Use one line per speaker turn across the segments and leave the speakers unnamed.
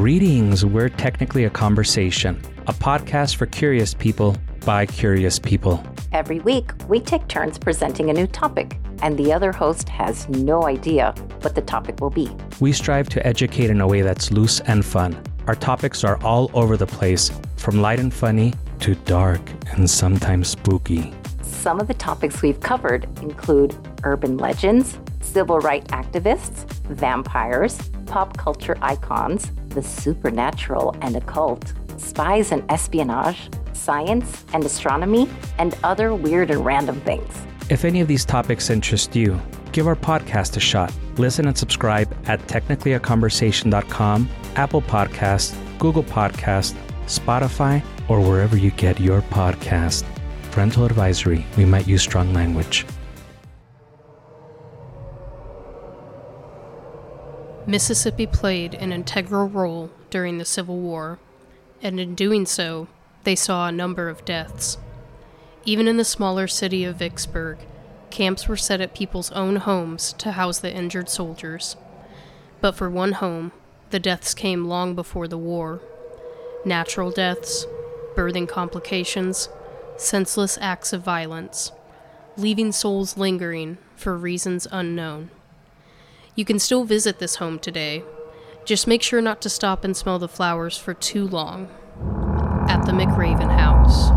Greetings, we're Technically a Conversation, a podcast for curious people by curious people.
Every week, we take turns presenting a new topic, and the other host has no idea what the topic will be.
We strive to educate in a way that's loose and fun. Our topics are all over the place, from light and funny to dark and sometimes spooky.
Some of the topics we've covered include urban legends, civil rights activists, vampires, pop culture icons, the supernatural and occult, spies and espionage, science and astronomy, and other weird and random things.
If any of these topics interest you, give our podcast a shot. Listen and subscribe at technicallyaconversation.com, Apple Podcast, Google Podcast, Spotify, or wherever you get your podcast. Parental advisory, we might use strong language.
Mississippi played an integral role during the Civil War, and in doing so, they saw a number of deaths. Even in the smaller city of Vicksburg, camps were set at people's own homes to house the injured soldiers. But for one home, the deaths came long before the war natural deaths, birthing complications, senseless acts of violence, leaving souls lingering for reasons unknown. You can still visit this home today. Just make sure not to stop and smell the flowers for too long. At the McRaven House.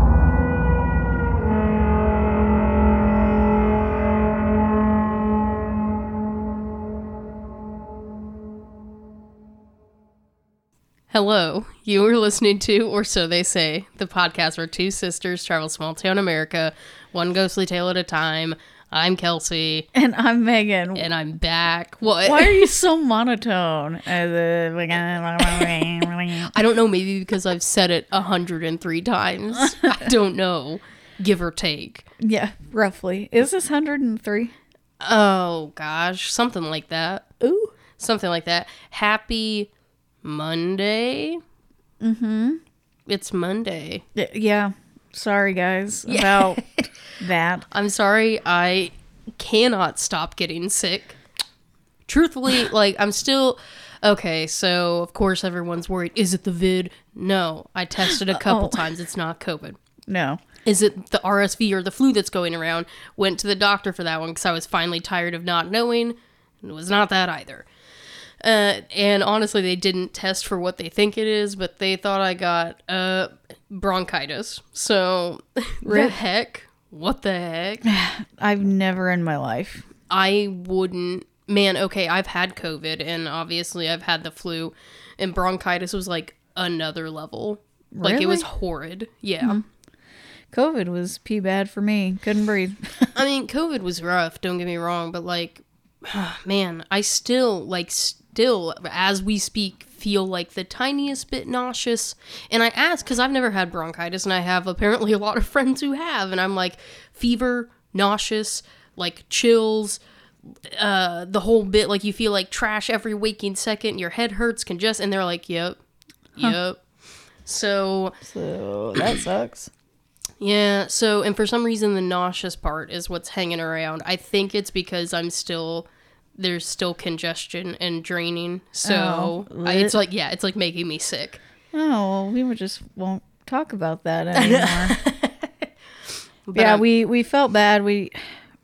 Hello, you are listening to, or so they say, the podcast where two sisters travel small town America, one ghostly tale at a time. I'm Kelsey,
And I'm Megan.
and I'm back. What?
Why are you so monotone?
I don't know, maybe because I've said it 103 times. I don't know, give or take.
Yeah, roughly. Is this 103?
Oh gosh, something like that.
Ooh.
Something like that. Happy Monday. Mm-hmm. It's Monday.
Yeah. Sorry, guys, about that.
I'm sorry, I cannot stop getting sick. Truthfully, like I'm still okay. So of course everyone's worried. Is it the vid? No, I tested a couple
Oh.
times. It's not COVID.
No.
Is it the RSV or the flu that's going around? Went to the doctor for that one because I was finally tired of not knowing. It was not that either. Uh, and honestly, they didn't test for what they think it is, but they thought I got uh, bronchitis. So, the heck? What the heck?
I've never in my life.
I wouldn't. Man, okay, I've had COVID, and obviously I've had the flu, and bronchitis was like another level. Like it was horrid. Yeah. Hmm.
COVID was pee bad for me. Couldn't breathe.
I mean, COVID was rough, don't get me wrong, but like, man, I still, like, still, as we speak, feel like the tiniest bit nauseous. And I ask, because I've never had bronchitis, and I have apparently a lot of friends who have, and I'm like, fever, nauseous, like chills, uh, the whole bit, like, you feel like trash every waking second, your head hurts, congest, and they're like, yep, yep. So,
so that sucks.
yeah, so and for some reason the nauseous part is what's hanging around. I think it's because I'm still there's still congestion and draining. So
Oh,
I, it's like yeah, it's like making me sick.
Oh, well, we just won't talk about that anymore. Yeah,
I'm-
we, we felt bad. We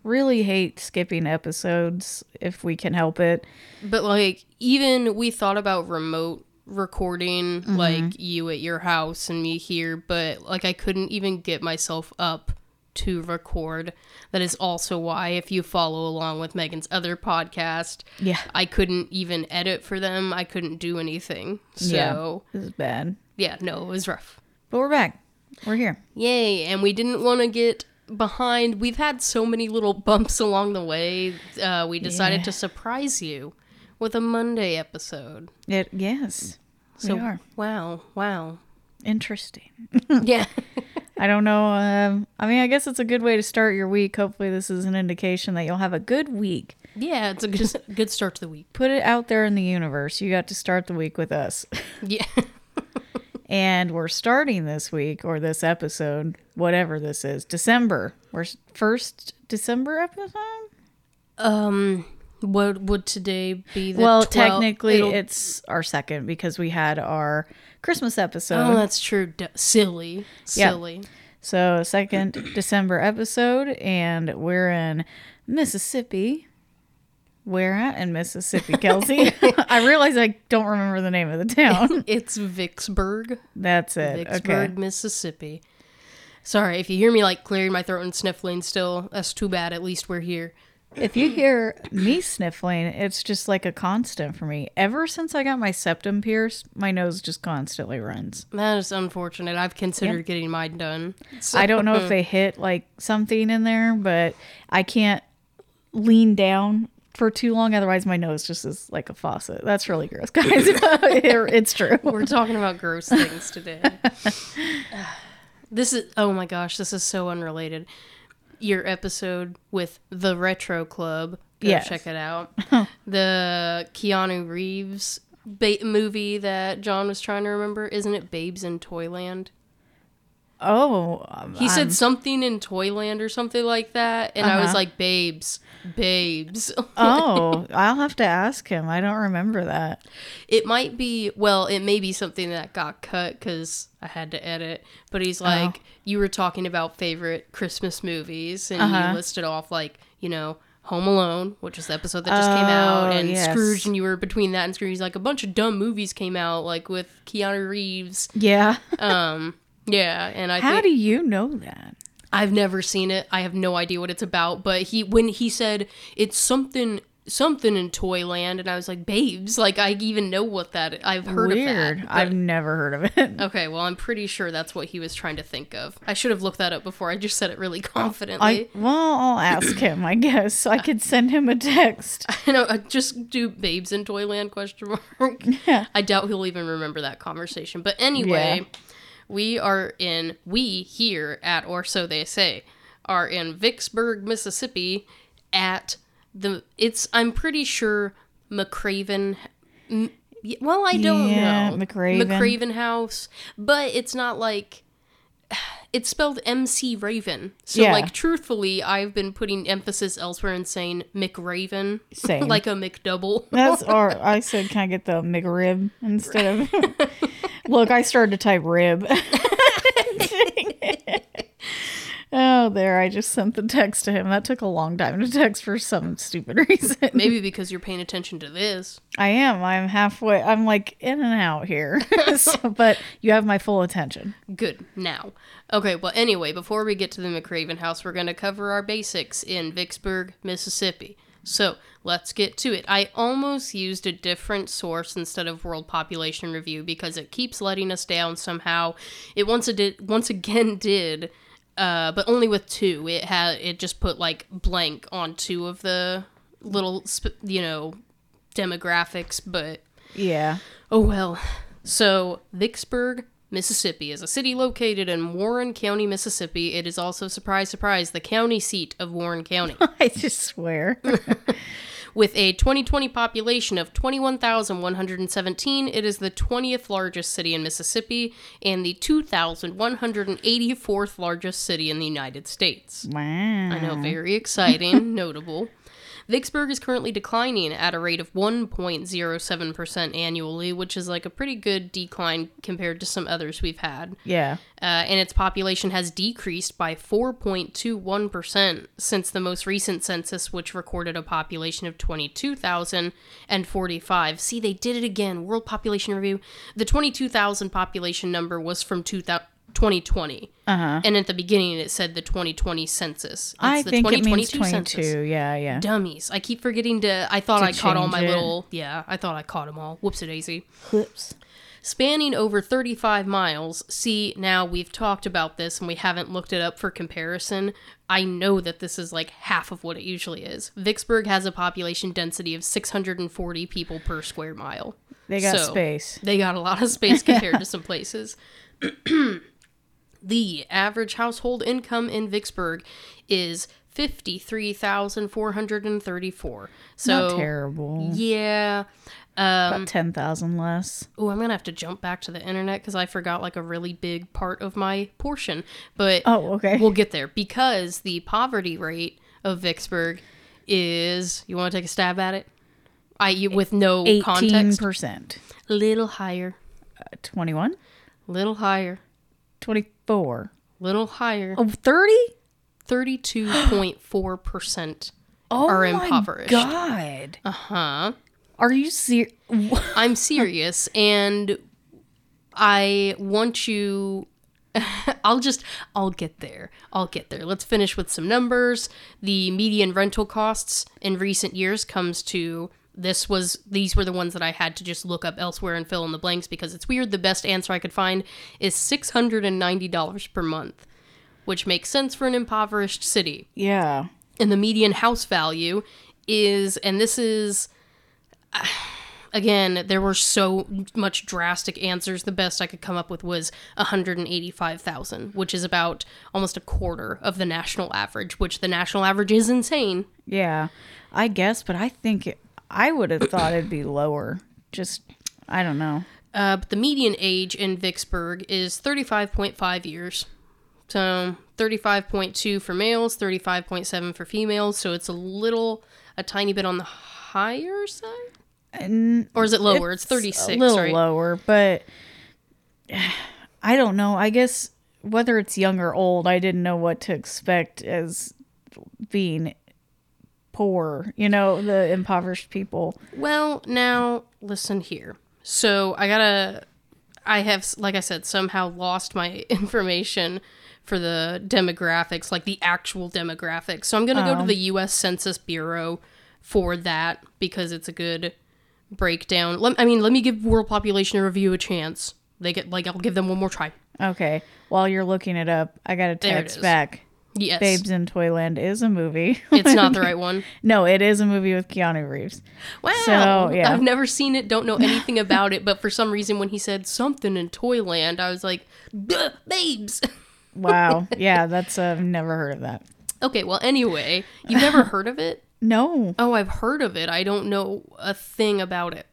really hate skipping episodes if we can help it.
but like even we thought about remote recording
Mm-hmm.
like you at your house and me here, but like I couldn't even get myself up to record. That is also why if you follow along with Megan's other podcast,
Yeah.
I couldn't even edit for them. I couldn't do anything.
Yeah.
So
This is bad.
yeah, no, it was rough.
But we're back. We're here.
Yay! And we didn't want to get behind. We've had so many little bumps along the way. Uh, we decided
Yeah.
to surprise you with a Monday episode.
It, yes.
So
we are.
wow, wow,
Interesting.
yeah.
I don't know. Um, I mean, I guess it's a good way to start your week. Hopefully, this is an indication that you'll have a good week.
yeah, it's a good, good start to the week.
Put it out there in the universe. You got to start the week with us.
Yeah.
And we're starting this week or this episode, whatever this is, December. We're first December episode?
Um, What would today be? The
well,
12th?
technically,
It'll-
it's our second because we had our Christmas episode.
Oh, that's true. D- silly,
Yeah.
silly.
So, second December episode, and we're in Mississippi. Where at in Mississippi, Kelsey? I realize I don't remember the name of the town.
It's Vicksburg,
That's it.
Vicksburg,
Okay.
Mississippi. Sorry if you hear me like clearing my throat and sniffling. Still, that's too bad. At least we're here.
If you hear me sniffling, it's just like a constant for me. Ever since I got my septum pierced, my nose just constantly runs.
That is unfortunate. I've considered getting mine done. So-
I don't know if they hit like something in there, but I can't lean down for too long. Otherwise, my nose just is like a faucet. That's really gross, guys. It's true.
We're talking about gross things today. this is oh my gosh, this is so unrelated. Your episode with the Retro Club. Go
Yes.
check it out. the Keanu Reeves ba- movie that John was trying to remember, isn't it Babes in Toyland?
Oh, um,
He said something in Toyland or something like that, and I was
Uh-huh.
like, "Babes, babes."
oh, I'll have to ask him. I don't remember that.
It might be, well, it may be something that got cut because I had to edit. But he's like, you were talking about favorite Christmas movies, and
Uh-huh.
you listed off, like, you know, Home Alone, which is the episode that just came out,
Oh,
and
yes.
Scrooge, and you were between that and Scrooge. He's like, a bunch of dumb movies came out, like with Keanu Reeves.
Yeah.
Um, yeah, and I
How
think
do you know that?
I've never seen it. I have no idea what it's about. But he when he said it's something something in Toyland, and I was like, babes, like I even know what that. I've heard
Weird.
of that.
I've never heard of it.
Okay, well, I'm pretty sure that's what he was trying to think of. I should have looked that up before. I just said it really confidently.
I well, I'll ask him. I guess I could send him a text.
I know. I just do babes in Toyland question mark.
Yeah.
I doubt he'll even remember that conversation. But anyway, we are in we here at or so they say are in Vicksburg, Mississippi at the it's I'm pretty sure McCraven m- well, I don't
Yeah,
know.
McRaven.
McRaven House, but it's not like it's spelled MC Raven. So
Yeah.
like truthfully, I've been putting emphasis elsewhere and saying McRaven.
Same.
like a McDouble.
That's or I said, can I get the McRib instead of? Look, I started to type rib. Oh, there! I just sent the text to him. That took a long time to text for some stupid reason.
Maybe because you're paying attention to this.
I am. I'm halfway. I'm like in and out here. so, but you have my full attention.
Good. Now. Okay, well, anyway, before we get to the McRaven house, we're going to cover our basics in Vicksburg, Mississippi. So, let's get to it. I almost used a different source instead of World Population Review because it keeps letting us down somehow. It once did once again did uh, but only with two. It had it just put like blank on two of the little sp- you know demographics, but
Yeah.
Oh well. So, Vicksburg, Mississippi is a city located in Warren County, Mississippi. It is also, surprise, surprise, the county seat of Warren County.
I just swear.
With a 2020 population of 21,117, it is the 20th largest city in Mississippi and the 2,184th largest city in the United States.
wow.
I know, very exciting, notable. Vicksburg is currently declining at a rate of 1.07% annually, which is like a pretty good decline compared to some others we've had.
Yeah.
Uh, and its population has decreased by 4.21% since the most recent census, which recorded a population of 22,045. See, they did it again. World Population Review. The 22,000 population number was from 2000 2020.
Uh-huh.
And at the beginning, it said the 2020 census. It's
I
the
think it means 22.
census.
Yeah, yeah.
Dummies. I keep forgetting to. I thought I caught all my
it.
little. Yeah, I thought I caught them all. Whoops a daisy.
Whoops.
Spanning over 35 miles. See, now we've talked about this and we haven't looked it up for comparison. I know that this is like half of what it usually is. Vicksburg has a population density of 640 people per square mile.
They got
So,
space.
They got a lot of space compared to some places. the average household income in Vicksburg is 53,434. So
Not terrible.
yeah. Um,
About 10,000 less.
Oh, I'm gonna have to jump back to the internet because I forgot like a really big part of my portion. But
Oh, okay.
we'll get there because the poverty rate of Vicksburg is you want to take a stab at it? I you, with no
Eighteen
context.
percent.
Little higher,
21,
little higher,
24.
little higher.
Oh, 30?
Thirty-two point four percent
Oh
are
my
impoverished.
God.
Uh huh.
Are you serious?
I'm serious, and I want you. I'll just, I'll get there. I'll get there. Let's finish with some numbers. The median rental costs in recent years comes to this was these were the ones that I had to just look up elsewhere and fill in the blanks because it's weird. The best answer I could find is six hundred and ninety dollars per month, which makes sense for an impoverished city
Yeah.
and the median house value is and this is again there were so much drastic answers the best i could come up with was 185000 which is about almost a quarter of the national average which the national average is insane
Yeah. I guess, but I think it, I would have thought it'd be lower. Just, I don't know.
uh, but the median age in vicksburg is 35.5 years so 35.2 for males 35.7 for females so it's a little a tiny bit on the higher side
And
or is it lower it's,
a
36
little
right
lower, but I don't know. I guess whether it's young or old, I didn't know what to expect as being poor, you know, the impoverished people.
Well, now listen here. So I gotta. I have, like I said, somehow lost my information for the demographics, like the actual demographics. So I'm gonna go to oh. the U.S. Census Bureau for that because it's a good breakdown. Let, I mean, let me give World Population Review a chance. They get like I'll give them one more try.
Okay. While you're looking it up, I got a text back.
Yes,
Babes in Toyland is a movie.
it's not the right one.
no, it is a movie with Keanu Reeves.
Wow.
So, yeah.
I've never seen it, don't know anything about it, but for some reason when he said something in Toyland, I was like, babes.
Wow. yeah, that's uh, I've never heard of that.
Okay, well anyway, you've never heard of it?
No.
Oh, I've heard of it. I don't know a thing about it.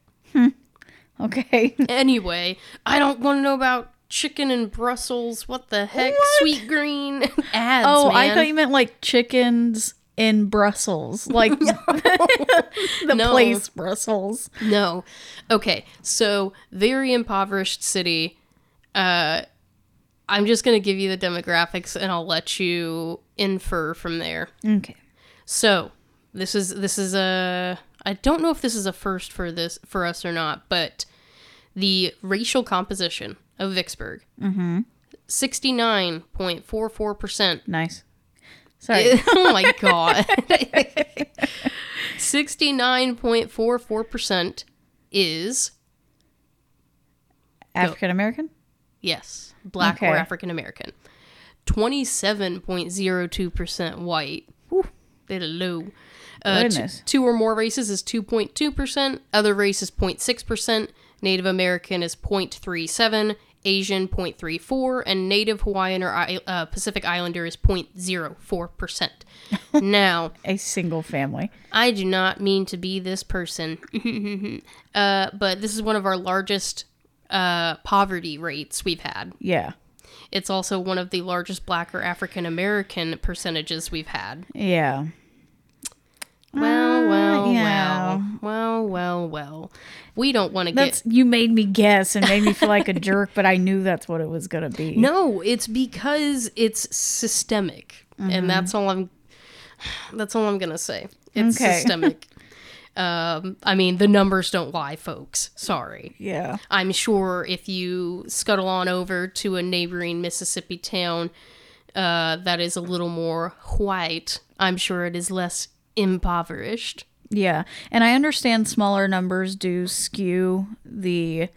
Okay.
Anyway, I don't want to know about chicken in Brussels. What the heck?
What?
Sweetgreen ads.
Oh, I thought you meant like chickens in Brussels, like the
No.
place Brussels.
No. Okay, so very impoverished city. Uh, I'm just gonna give you the demographics, and I'll let you infer from there.
Okay.
So this is this is a I don't know if this is a first for this for us or not, but the racial composition of Vicksburg. Mm-hmm. Sixty nine point four four percent.
Nice. Sorry.
Oh my god. Sixty nine point four four percent is
African American?
yes black or African American. Twenty seven point zero two percent white. Little low. Uh, t- two or more races is 2.2%, other race is 0.6%, Native American is 0.37, Asian 0.34, and Native Hawaiian or uh, Pacific Islander is 0.04%. now,
A single family.
I do not mean to be this person, uh, but this is one of our largest uh, poverty rates we've had.
Yeah.
It's also one of the largest Black or African American percentages we've had.
Yeah.
Well, well,
yeah.
well, well, well, well. We don't want to
That's
get.
you made me guess and made me feel like a jerk, but I knew that's what it was gonna be.
No, it's because it's systemic,
Mm-hmm.
and that's all I'm. That's all I'm gonna say. It's
Okay.
systemic. um, I mean, the numbers don't lie, folks. Sorry.
Yeah.
I'm sure if you scuttle on over to a neighboring Mississippi town uh, that is a little more white, I'm sure it is less impoverished.
Yeah. And I understand smaller numbers do skew the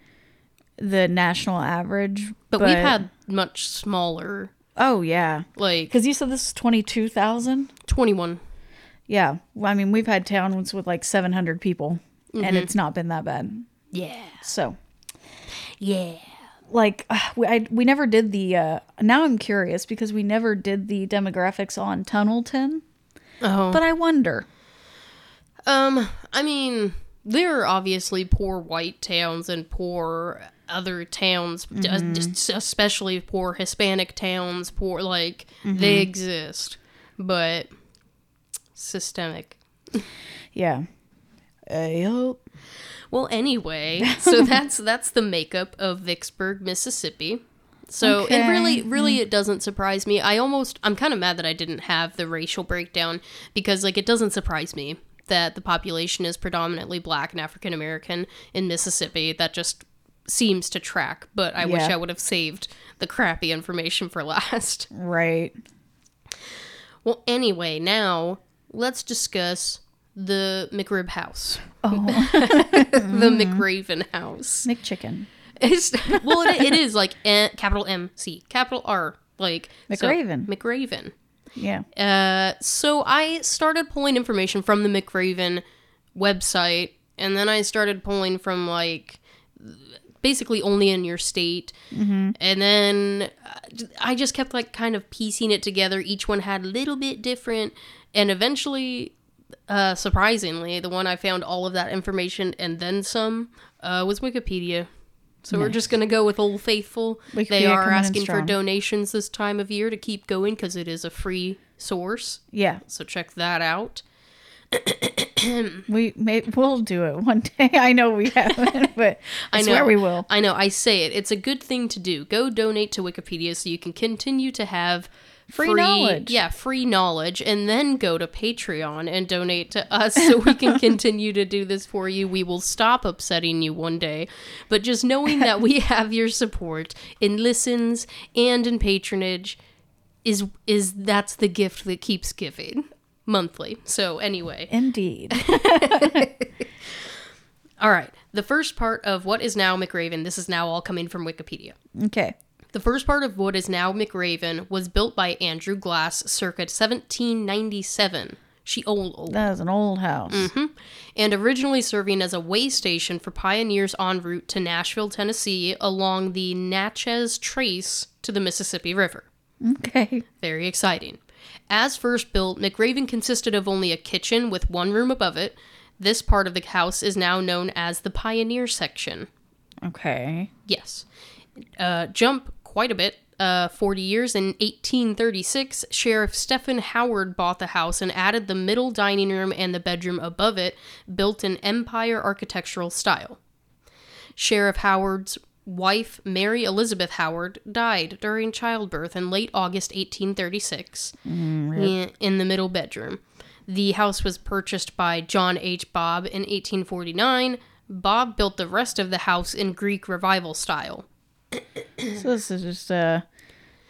the national average.
But, we've had much smaller,
Oh yeah.
like
Because you said this is twenty two thousand?
21.
Yeah. Well, I mean we've had towns with like seven hundred people
Mm-hmm.
and it's not been that bad.
Yeah.
So
Yeah.
like uh, we I, we never did the uh now I'm curious because we never did the demographics on Tunnelton.
Oh.
But I wonder.
Um, I mean, there are obviously poor white towns and poor other towns, uh, just especially poor Hispanic towns, poor, like, they exist. But systemic.
Yeah. Uh, yup.
Well, anyway, so that's that's the makeup of Vicksburg, Mississippi. So
Okay.
it really, really, it doesn't surprise me. I almost, I'm kind of mad that I didn't have the racial breakdown because, like, it doesn't surprise me that the population is predominantly black and African American in Mississippi. That just seems to track. But I wish I would have saved the crappy information for last.
Right.
Well, anyway, now let's discuss the McRib house,
Oh,
the mm-hmm. McRaven house.
McChicken.
It's, well, it, it is like capital M C, capital R, like so-
McRaven.
McRaven.
Yeah.
Uh, so I started pulling information from the McRaven website, and then I started pulling from like basically only in your state, and then uh, I just kept like kind of piecing it together. Each one had a little bit different, and eventually. Uh, surprisingly, the one I found all of that information and then some uh, was Wikipedia. So we're just gonna go with Old Faithful. they are asking for donations this time of year to keep going because it is a free source.
Yeah.
So check that out.
We may we'll do it one day. I know we haven't, but I,
I know
swear we will.
I know. I say it. It's a good thing to do. Go donate to Wikipedia so you can continue to have
Free knowledge.
Yeah, free knowledge, and then go to Patreon and donate to us so we can continue to do this for you. We will stop upsetting you one day, but just knowing that we have your support in listens and in patronage is is that's the gift that keeps giving monthly. So anyway,
Indeed.
all right. The first part of what is now McRaven. This is now all coming from Wikipedia.
Okay.
The first part of what is now McRaven was built by Andrew Glass circa 1797. She old old.
That is an old house.
Mm-hmm. And originally serving as a way station for pioneers en route to Nashville, Tennessee, along the Natchez Trace to the Mississippi River.
Okay.
Very exciting. As first built, McRaven consisted of only a kitchen with one room above it. This part of the house is now known as the Pioneer section.
Okay.
Yes. Uh, jump quite a bit. Uh, 40 years in 1836, Sheriff Stephen Howard bought the house and added the middle dining room and the bedroom above it, built in Empire architectural style. Sheriff Howard's wife, Mary Elizabeth Howard, died during childbirth in late August 1836 in in the middle bedroom. The house was purchased by John H. Bobb in 1849. Bobb built the rest of the house in Greek revival style.
So this is just uh,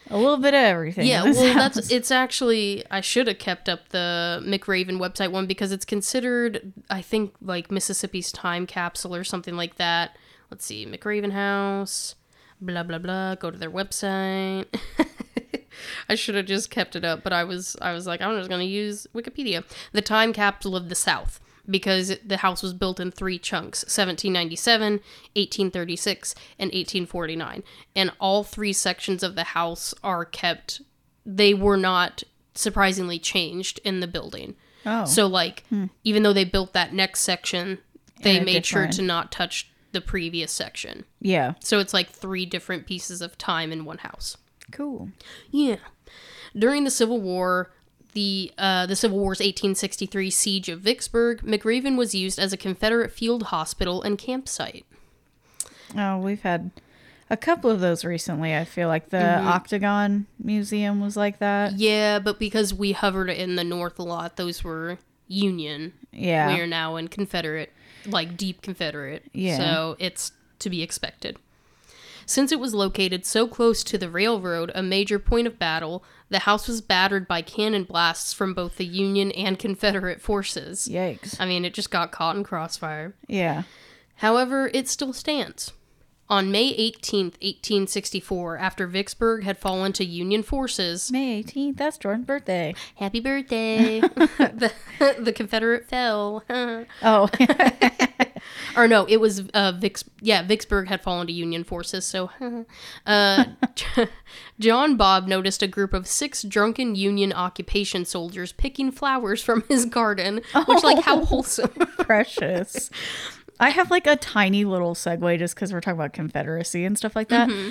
a little bit of everything.
Yeah, well,
house.
that's it's actually I should have kept up the McRaven website one because it's considered I think like Mississippi's time capsule or something like that. Let's see, McRaven House, blah blah blah. Go to their website. I should have just kept it up, but I was I was like I'm just gonna use Wikipedia. The time capsule of the South because the house was built in three chunks 1797 1836 and 1849 and all three sections of the house are kept they were not surprisingly changed in the building
Oh.
so like hmm. even though they built that next section they made sure to not touch the previous section
yeah.
so it's like three different pieces of time in one house
Cool.
yeah. During the Civil War, the uh, the Civil War's 1863 siege of Vicksburg, McRaven was used as a Confederate field hospital and campsite.
Oh, we've had a couple of those recently. I feel like the
Mm-hmm.
Octagon Museum was like that.
Yeah, but because we hovered in the North a lot, those were Union.
Yeah.
We are now in Confederate, like deep Confederate.
Yeah.
So it's to be expected. Since it was located so close to the railroad, a major point of battle, the house was battered by cannon blasts from both the Union and Confederate forces.
Yikes.
I mean, it just got caught in crossfire.
Yeah.
However, it still stands. On May 18th, 1864, after Vicksburg had fallen to Union forces,
May 18th. That's Jordan's birthday.
happy birthday, the, the Confederate fell.
Oh.
or no, it was uh, Vicks. Yeah, Vicksburg had fallen to Union forces. So, uh, John Bobb noticed a group of six drunken Union occupation soldiers picking flowers from his garden. Which, like, how wholesome.
precious. I have like a tiny little segue just because we're talking about Confederacy and stuff like that.
Mm-hmm.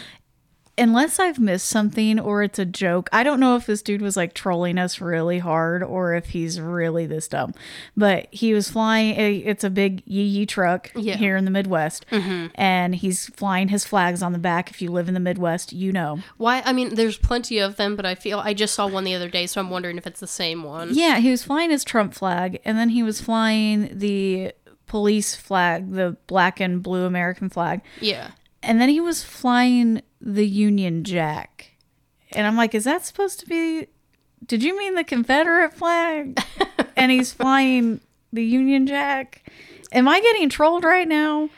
unless I've missed something or it's a joke, I don't know if this dude was like trolling us really hard or if he's really this dumb. But he was flying, a, it's a big yee yee truck
Yeah.
here in the Midwest. And he's flying his flags on the back. If you live in the Midwest, you know.
Why? I mean, there's plenty of them, but I feel I just saw one the other day, so I'm wondering if it's the same one.
Yeah, he was flying his Trump flag and then he was flying the police flag, the black and blue American flag.
Yeah.
And then he was flying the Union Jack. And I'm like, is that supposed to be. Did you mean the Confederate flag? and he's flying the Union Jack. Am I getting trolled right now?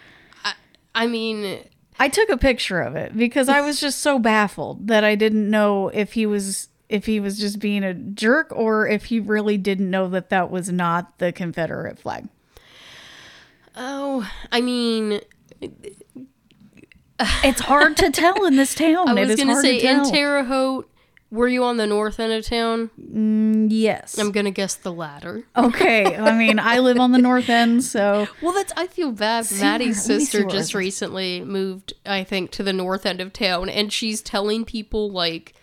I mean,
I took a picture of it because I was just so baffled that I didn't know if he was if he was just being a jerk or if he really didn't know that that was not the Confederate flag.
Oh, I mean,
It's hard to tell in this town.
I
It
was say
to
in. Terre Haute. Were you on the north end of town?
Mm, yes.
I'm gonna guess the latter.
okay. I mean, I live on the north end, so
Well, that's I feel bad.
See
Maddie's
where- let me see
sister just recently moved, I think, to the north end of town, and she's telling people like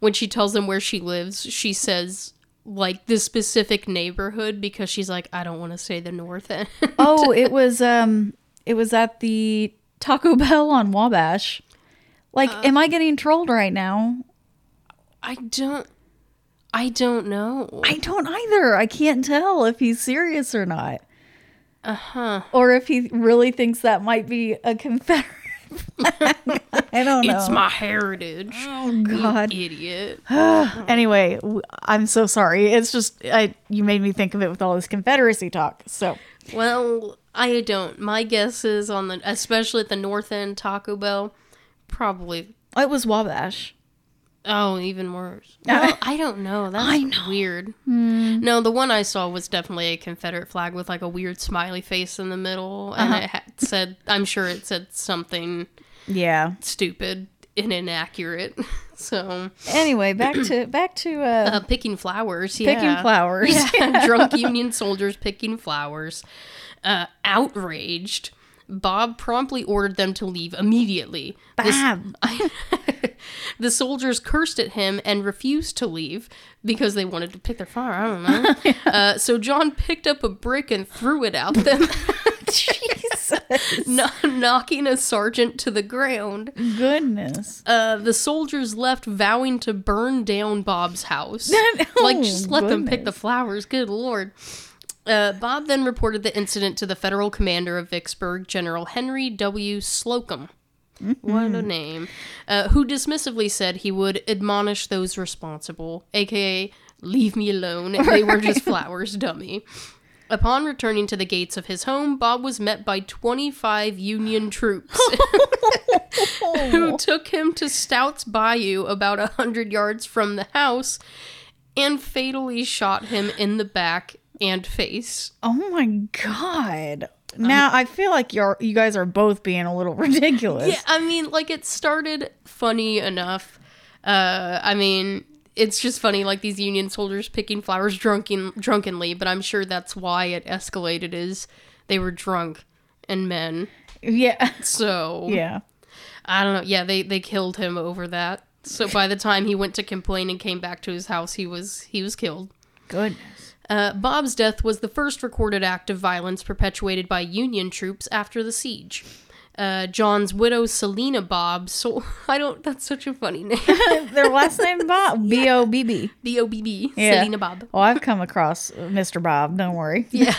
when she tells them where she lives, she says like the specific neighborhood because she's like, I don't want to say the north end.
oh, it was um, it was at the Taco Bell on Wabash. Like,
Uh.
am I getting trolled right now?
I don't. I don't know.
I don't either. I can't tell if he's serious or not.
Uh huh.
or if he really thinks that might be a Confederate. I don't know.
It's my heritage.
oh God.
Idiot.
Anyway, I'm so sorry. It's just I you made me think of it with all this Confederacy talk. So
Well, I don't. My guess is on the, especially at the north end Taco Bell, probably.
it was Wabash.
Oh, even worse. Well, I don't know. That's weird. No, the one I saw was definitely a Confederate flag with like a weird smiley face in the middle, and it had said, I'm sure it said something
Yeah.
stupid and inaccurate. So,
Anyway, back to back to uh,
uh, picking flowers.
picking flowers.
Yeah, drunk Union soldiers picking flowers. Uh, outraged, Bobb promptly ordered them to leave immediately. This-
Bam.
the soldiers cursed at him and refused to leave because they wanted to pick their flower. I don't know. uh, so John picked up a brick and threw it at them,
Jesus.
knocking a sergeant to the ground.
Goodness.
Uh, the soldiers left, vowing to burn down Bobb's house.
Oh,
like, just let them pick the flowers. Good lord. Uh, Bobb then reported the incident to the federal commander of Vicksburg, General Henry W. Slocum. What a name. Uh, who dismissively said he would admonish those responsible, aka, leave me alone. They were just flowers, dummy. Upon returning to the gates of his home, Bobb was met by 25 Union troops who took him to Stout's Bayou about a hundred yards from the house and fatally shot him in the back and face.
Oh my god. Now I feel like you're you guys are both being a little ridiculous.
Yeah, I mean, like it started funny enough. Uh, I mean, it's just funny, like these Union soldiers picking flowers drunken, drunkenly. But I'm sure that's why it escalated. Is they were drunk and men.
Yeah.
So
Yeah.
I don't know. Yeah, they they killed him over that. So by the time he went to complain and came back to his house, he was he was killed.
Goodness.
Uh, Bobb's death was the first recorded act of violence perpetuated by Union troops after the siege. Uh, John's widow, Selena Bobb, so I don't. That's such a funny name.
Their last name Bobb. B O B B.
B O B B.
Yeah.
Selena Bobb.
Well, I've come across Mr. Bob. Don't worry.
Yeah.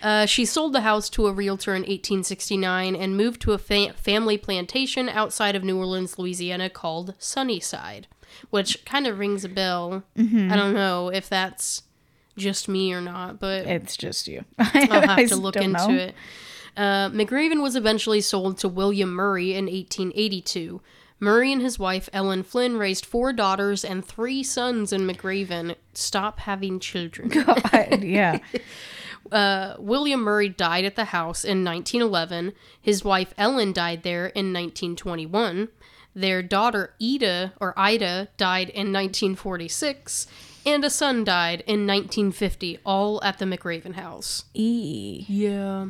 Uh, she sold the house to a realtor in 1869 and moved to a fa- family plantation outside of New Orleans, Louisiana, called Sunnyside, which kind of rings a bell. I don't know if that's just me or not, but
It's just you.
I'll have to look into
know.
it. Uh, McRaven was eventually sold to William Murray in 1882. Murray and his wife Ellen Flynn raised four daughters and three sons in McRaven. Stop having children.
God, yeah.
Uh, William Murray died at the house in 1911. His wife Ellen died there in 1921. Their daughter Ida or Ida died in 1946, and a son died in 1950, all at the McRaven house.
E.
Yeah.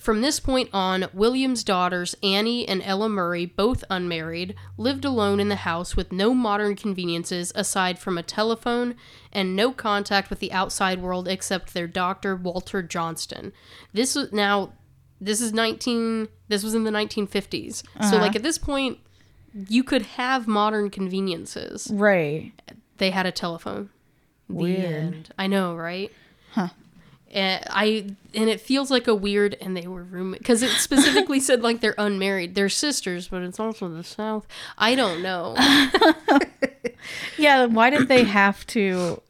From this point on, William's daughters, Annie and Ella Murray, both unmarried, lived alone in the house with no modern conveniences aside from a telephone and no contact with the outside world except their doctor, Walter Johnston. This was now, this is 19, this was in the 1950s. So, uh-huh. like, at this point, you could have modern conveniences.
Right.
They had a telephone. The
Weird.
end. I know, right? Huh. And I and it feels like a weird and they were roommate because it specifically said like they're unmarried. They're sisters, but it's also the South. I don't know.
Yeah, why did they have to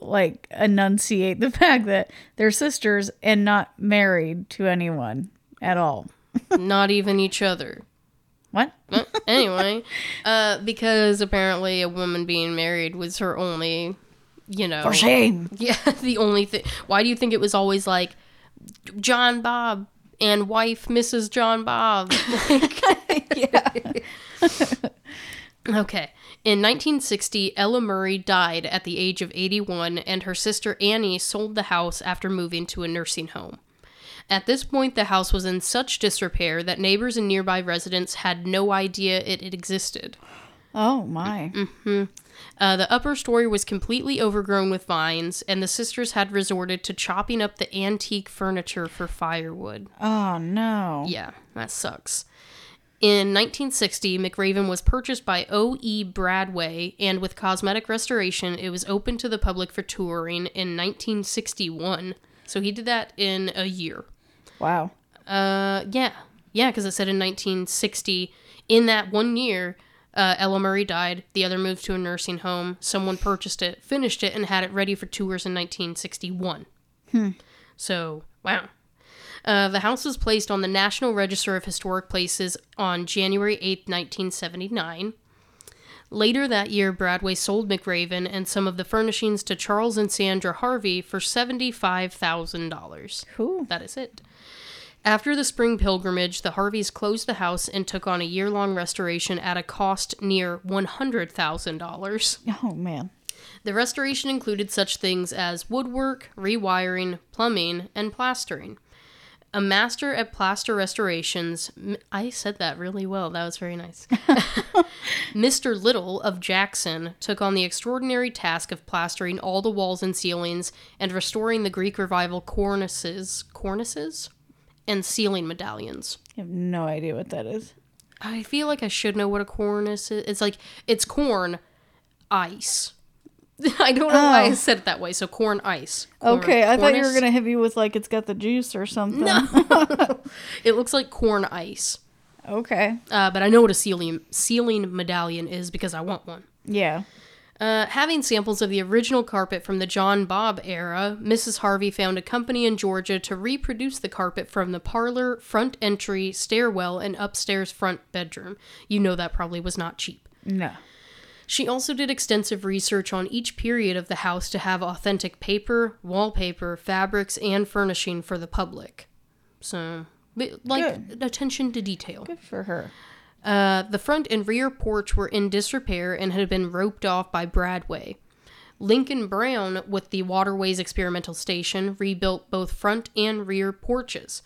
like enunciate the fact that they're sisters and not married to anyone at all?
Not even each other.
What?
Anyway, uh, because apparently a woman being married was her only, you know,
For shame.
Yeah, the only thing. Why do you think it was always like John Bobb and wife Mrs. John Bobb? yeah. okay. In 1960, Ella Murray died at the age of 81, and her sister Annie sold the house after moving to a nursing home. At this point, the house was in such disrepair that neighbors and nearby residents had no idea it existed.
Oh my.
Uh, the upper story was completely overgrown with vines, and the sisters had resorted to chopping up the antique furniture for firewood.
Oh no.
Yeah, that sucks. In 1960, McRaven was purchased by O.E. Bradway, and with cosmetic restoration, it was open to the public for touring in 1961. So he did that in a year.
Wow.
Uh, yeah, yeah, because it said in 1960. In that one year, uh, Ella Murray died. The other moved to a nursing home. Someone purchased it, finished it, and had it ready for tours in 1961. So, wow. Uh, the house was placed on the National Register of Historic Places on January 8, 1979. Later that year, Bradway sold McRaven and some of the furnishings to Charles and Sandra Harvey for $75,000.
Cool.
That is it. After the spring pilgrimage, the Harveys closed the house and took on a year long restoration at a cost near $100,000.
Oh man.
The restoration included such things as woodwork, rewiring, plumbing, and plastering. A master at plaster restorations, m- I said that really well, that was very nice. Mr. Little of Jackson took on the extraordinary task of plastering all the walls and ceilings and restoring the Greek revival cornices, cornices, and ceiling medallions.
I have no idea what that is.
I feel like I should know what a cornice is. It's like it's corn ice. I don't know why I
Oh.
said it that way. So corn ice. Corn-
Okay, I thought you were gonna hit me with like it's got the juice or something.
No, It looks like corn ice.
Okay.
Uh, but I know what a ceiling ceiling medallion is because I want one.
Yeah.
Uh, having samples of the original carpet from the John Bobb era, Mrs. Harvey found a company in Georgia to reproduce the carpet from the parlor, front entry, stairwell, and upstairs front bedroom. You know that probably was not cheap.
No.
She also did extensive research on each period of the house to have authentic paper, wallpaper, fabrics, and furnishing for the public. So, like attention to detail.
Good for her.
Uh, the front and rear porch were in disrepair and had been roped off by Bradway. Lincoln Brown, with the Waterways Experimental Station, rebuilt both front and rear porches.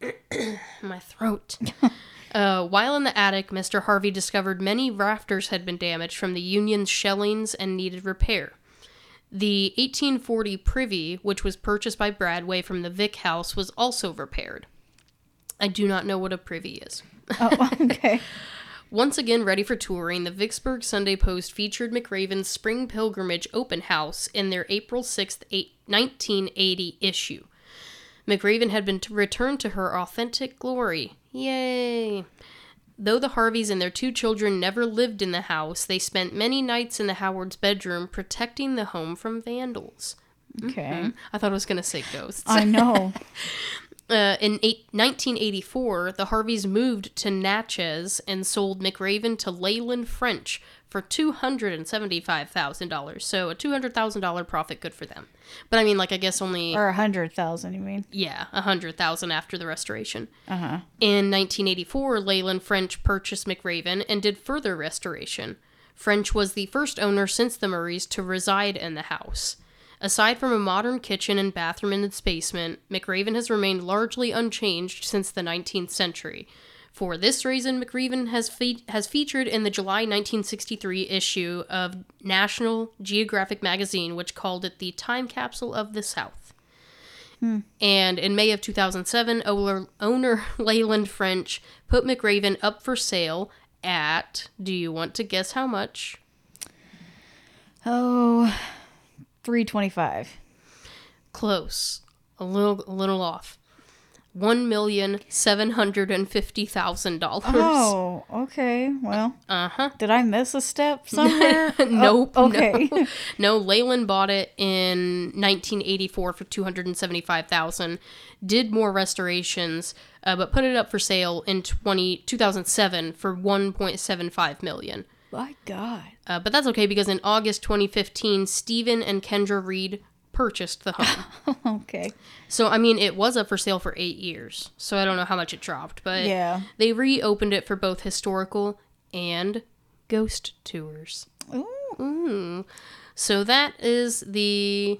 My throat. Uh, while in the attic, Mr. Harvey discovered many rafters had been damaged from the Union's shellings and needed repair. The 1840 privy, which was purchased by Bradway from the Vic House, was also repaired. I do not know what a privy is.
Oh, okay.
Once again ready for touring, the Vicksburg Sunday Post featured McRaven's Spring Pilgrimage Open House in their April 6, 1980 issue. McRaven had been returned to her authentic glory. Yay! Though the Harveys and their two children never lived in the house, they spent many nights in the Howard's bedroom protecting the home from vandals.
Okay.
I thought I was going to say ghosts.
I know.
Uh, in eight, 1984, the Harveys moved to Natchez and sold McRaven to Leyland French for $275,000. So a $200,000 profit, good for them. But I mean, like, I guess only,
or a hundred thousand, you mean?
yeah, a 100000 after the restoration.
Uh huh.
In 1984, Leyland French purchased McRaven and did further restoration. French was the first owner since the Murrays to reside in the house. Aside from a modern kitchen and bathroom in its basement, McRaven has remained largely unchanged since the 19th century. For this reason, McRaven has fe- has featured in the July 1963 issue of National Geographic magazine, which called it the time capsule of the South. Hmm. And in May of 2007, owner, owner Leyland French put McRaven up for sale at, do you want to guess how much?
Oh, 325.
Close. A little a little off. One million seven hundred and fifty thousand dollars.
Oh, okay. Well,
Uh-huh.
did I miss a step somewhere?
Nope.
Oh, okay.
No. no, Leyland bought it in 1984 for 275,000. Did more restorations, uh, but put it up for sale in 20, 2007 for 1.75 million.
My God.
Uh, but that's okay because in August 2015, Stephen and Kendra Reed purchased the home.
Okay.
So I mean, it was up for sale for eight years. So I don't know how much it dropped, but
Yeah.
they reopened it for both historical and ghost tours.
Ooh.
Ooh. So that is the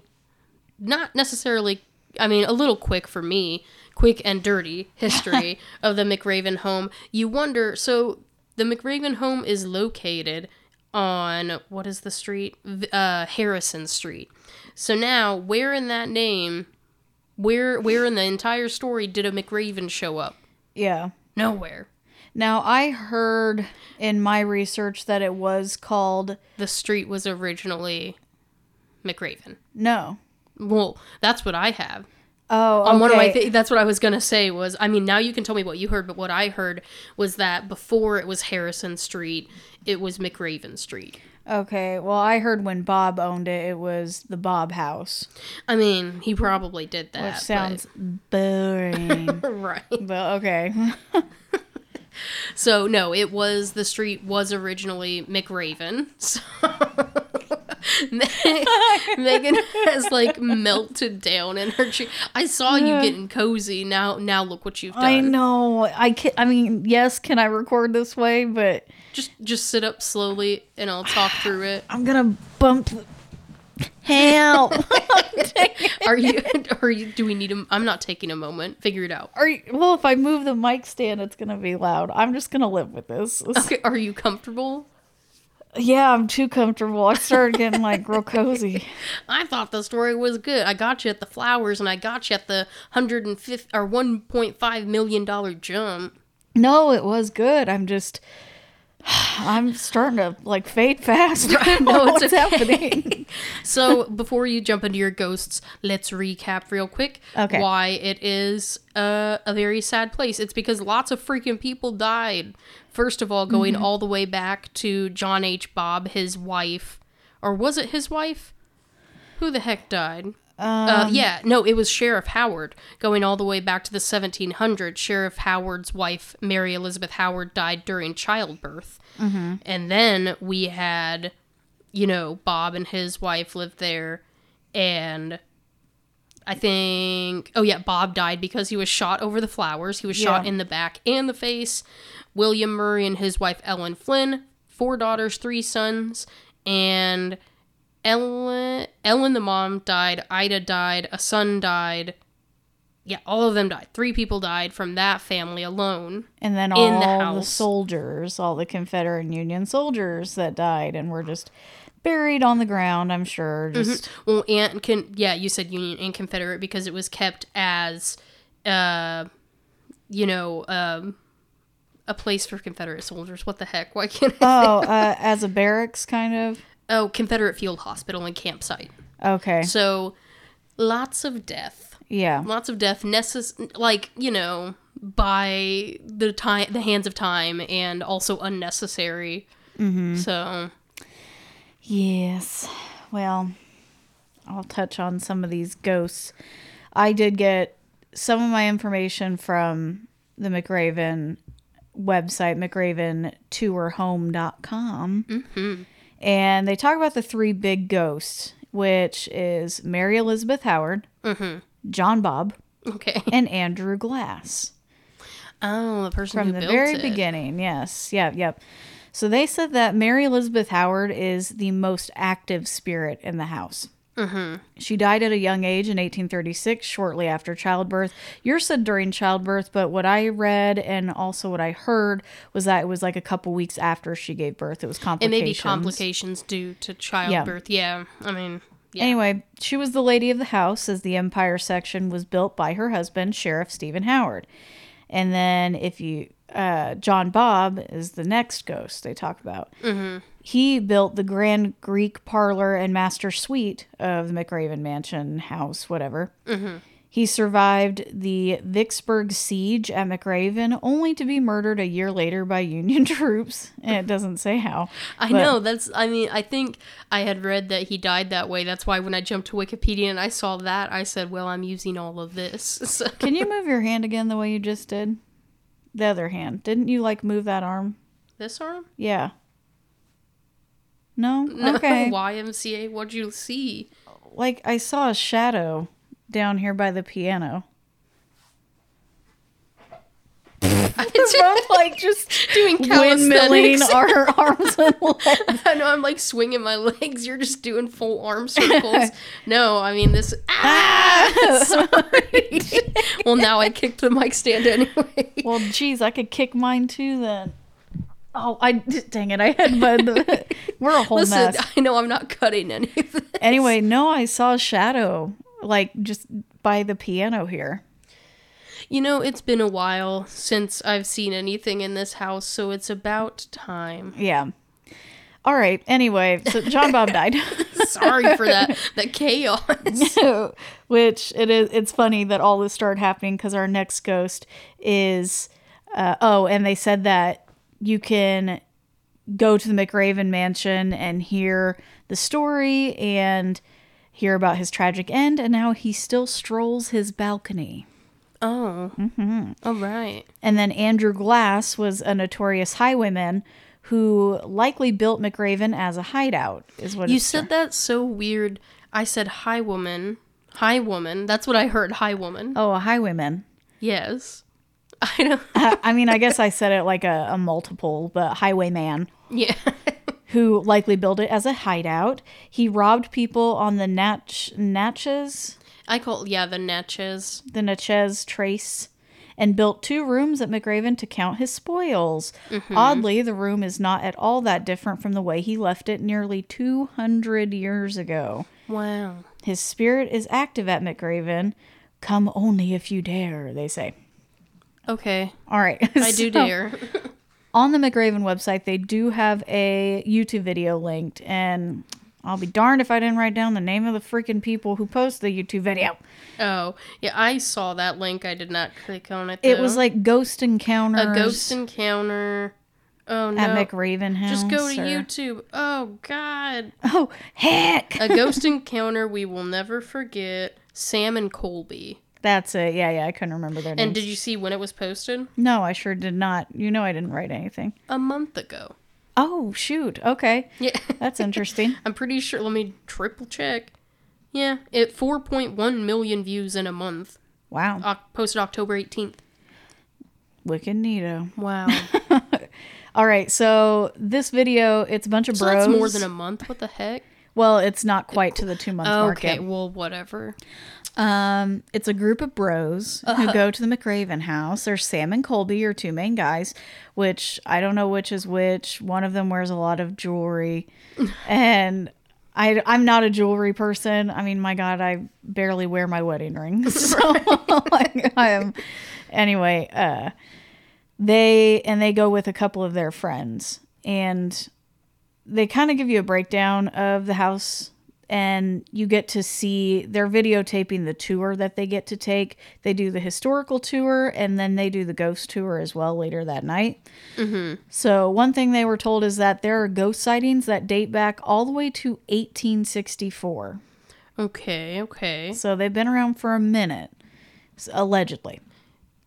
not necessarily. I mean, a little quick for me, quick and dirty history of the McRaven home. You wonder. So the McRaven home is located on what is the street? Uh, Harrison Street. So now, where in that name, where where in the entire story did a McRaven show up?
Yeah.
Nowhere.
Now, I heard in my research that it was called.
The street was originally McRaven.
No.
Well, that's what I have.
Oh,
On one of my
okay.
th- that's what I was gonna say was I mean now you can tell me what you heard, but what I heard was that before it was Harrison Street, it was McRaven Street.
Okay, well, I heard when Bobb owned it, it was the Bobb House,
I mean, he probably did that.
which
but-
sounds boring.
right.
but okay.
So no, it was the street was originally McRaven. So Megan has like melted down in her chair. I saw you getting cozy. Now, now look what you've done.
I know. I can I mean, yes, can I record this way, but
Just, just sit up slowly, and I'll talk through it.
I'm gonna bump. Help!
Are you? Are you? Do we need a? I'm not taking a moment. Figure it out.
Are you, well, if I move the mic stand, it's gonna be loud. I'm just gonna live with this.
Okay. Are you comfortable?
Yeah, I'm too comfortable. I started getting like real cozy.
I thought the story was good. I got you at the flowers, and I got you at the hundred and fifty or one point five million dollar jump.
No, it was good. I'm just. I'm starting to like fade fast.
No, it's
What's
okay.
happening?
So before you jump into your ghosts, let's recap real quick
Okay.
why it is a, a very sad place. It's because lots of freaking people died. First of all, going
Mm-hmm.
all the way back to John H. Bobb, his wife, or was it his wife? Who the heck died? Uh,
Um,
yeah, no, it was Sheriff Howard. Going all the way back to the 1700s, Sheriff Howard's wife, Mary Elizabeth Howard, died during childbirth.
Mm-hmm.
And then we had, you know, Bobb and his wife lived there. And I think, oh yeah, Bobb died because he was shot over the flowers. He was shot in the back and the face. William Murray and his wife, Ellen Flynn, four daughters, three sons. And Ellen, Ellen, the mom, died. Ida died. A son died. Yeah, all of them died. Three people died from that family alone.
And then all
the
the,
house.
soldiers, all the Confederate and Union soldiers that died and were just buried on the ground, I'm sure. Just
Well, and can yeah, you said Union and Confederate because it was kept as, uh, you know, um, a place for Confederate soldiers. What the heck? Why can't I?
Oh, uh, as a barracks kind of.
Oh, Confederate Field Hospital and campsite.
Okay.
So, lots of death.
Yeah.
lots of death necess- like you know by the time the hands of time and also unnecessary so
Yes. Well, I'll touch on some of these ghosts. I did get some of my information from the McRaven website, McRavenTourHome.com. Mm-hmm. And they talk about the three big ghosts, which is Mary Elizabeth Howard, mm-hmm. John Bobb,
okay
and Andrew Glass.
oh the person
from
who
the
built
very
it.
beginning. Yes, yep, yep. So they said that Mary Elizabeth Howard is the most active spirit in the house. Mm-hmm. She died at a young age in 1836, shortly after childbirth. Yours said during childbirth, but what I read and also what I heard was that it was like a couple weeks after she gave birth. It was complications.
It may be complications due to childbirth. Yeah. I mean, yeah.
Anyway, she was the lady of the house as the Empire section was built by her husband, Sheriff Stephen Howard. And then if you uh, John Bobb is the next ghost they talk about. Mm-hmm. He built the Grand Greek Parlor and Master Suite of the McRaven Mansion house, whatever. Mm-hmm. He survived the Vicksburg siege at McRaven, only to be murdered a year later by Union troops. And it doesn't say how.
I know that's. I mean, I think I had read that he died that way. That's why when I jumped to Wikipedia and I saw that, I said, "Well, I'm using all of this." So,
Can you move your hand again the way you just did? The other hand. Didn't you like move that arm?
this arm?
Yeah. No?
No,
Okay.
YMCA. What'd you see?
like I saw a shadow down here by the piano.
It's
Both like just
doing
windmilling our arms and legs.
I know I'm like swinging my legs. You're just doing full arm circles. no, I mean this. Ah, sorry. well, now I kicked the mic stand anyway.
Well, geez, I could kick mine too then. Oh, I dang it! I had the. We're a whole
Listen,
mess.
I know I'm not cutting any of this.
Anyway, no, I saw a shadow like just by the piano here.
You know, it's been a while since I've seen anything in this house, so it's about time.
Yeah. All right. Anyway, so John Bobb died.
Sorry for that that chaos.
Which it is it's funny that all this started happening because our next ghost is uh, oh, and they said that you can go to the McRaven mansion and hear the story and hear about his tragic end and how he still strolls his balcony.
Oh, mm-hmm. all right.
And then Andrew Glass was a notorious highwayman who likely built McRaven as a hideout, is what
You said that so weird. I said hi woman. Hi woman. That's what I heard. Hi woman.
Oh, a highwayman.
Yes. I know.
I I mean, I guess I said it like a, a multiple, but highwayman
Yeah.
who likely built it as a hideout. He robbed people on the Natch Natchez,
I call yeah the Natchez.
the Natchez Trace, and built two rooms at McRaven to count his spoils. Mm-hmm. Oddly, the room is not at all that different from the way he left it nearly 200 years ago.
Wow.
His spirit is active at McRaven. Come only if you dare, they say.
Okay.
All right.
I do dare.
on the McRaven website, they do have a YouTube video linked, and I'll be darned if I didn't write down the name of the freaking people who post the YouTube video.
Oh, yeah, I saw that link. I did not click on it.
It was like Ghost encounter.
a ghost encounter. Oh no.
at McRaven House.
Just go to
or-
YouTube. Oh god.
Oh heck!
A ghost encounter we will never forget. Sam and Colby.
That's it. Yeah, yeah. I couldn't remember their names.
And did you see when it was posted?
No, I sure did not. You know, I didn't write anything.
A month ago.
Oh shoot. Okay,
Yeah.
that's interesting.
I'm pretty sure. Let me triple check. Yeah, it 4.1 million views in a month.
Wow.
Oc- posted October 18th.
Wicked neato.
Wow.
All right, so this video, it's a bunch of
so
bros.
that's more than a month. What the heck?
Well, it's not quite to the two month mark
Okay, well, whatever.
Um, it's a group of bros who go to the McRaven house. There's Sam and Colby, are two main guys, which I don't know which is which. One of them wears a lot of jewelry, and I I'm not a jewelry person. I mean, my God, I barely wear my wedding ring. So like, I am. Anyway, uh, they and they go with a couple of their friends, and they kind of give you a breakdown of the house and you get to see they're videotaping the tour that they get to take. They do the historical tour and then they do the ghost tour as well later that night. Mm-hmm. So, one thing they were told is that there are ghost sightings that date back all the way to 1864.
Okay, okay.
So, they've been around for a minute, allegedly.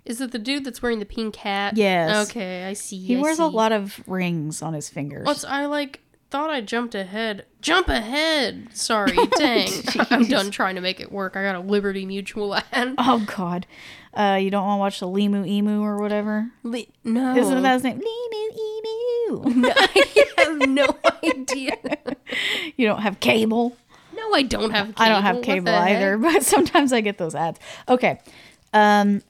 Is it the dude that's wearing the pink hat?
Yes.
Okay, I see.
He
I
wears a lot of rings on his fingers.
What's I like? Thought I jumped ahead. Jump ahead. Sorry, dang. I'm done trying to make it work. I got a Liberty Mutual ad.
Oh, God. Uh, you don't want to watch the Limu Emu or whatever?
Li- no,
Isn't that his name? Limu Emu.
I have no idea.
You don't have cable.
No, I don't have cable.
I don't have cable
the heck?
either, but sometimes I get those ads. Okay. Um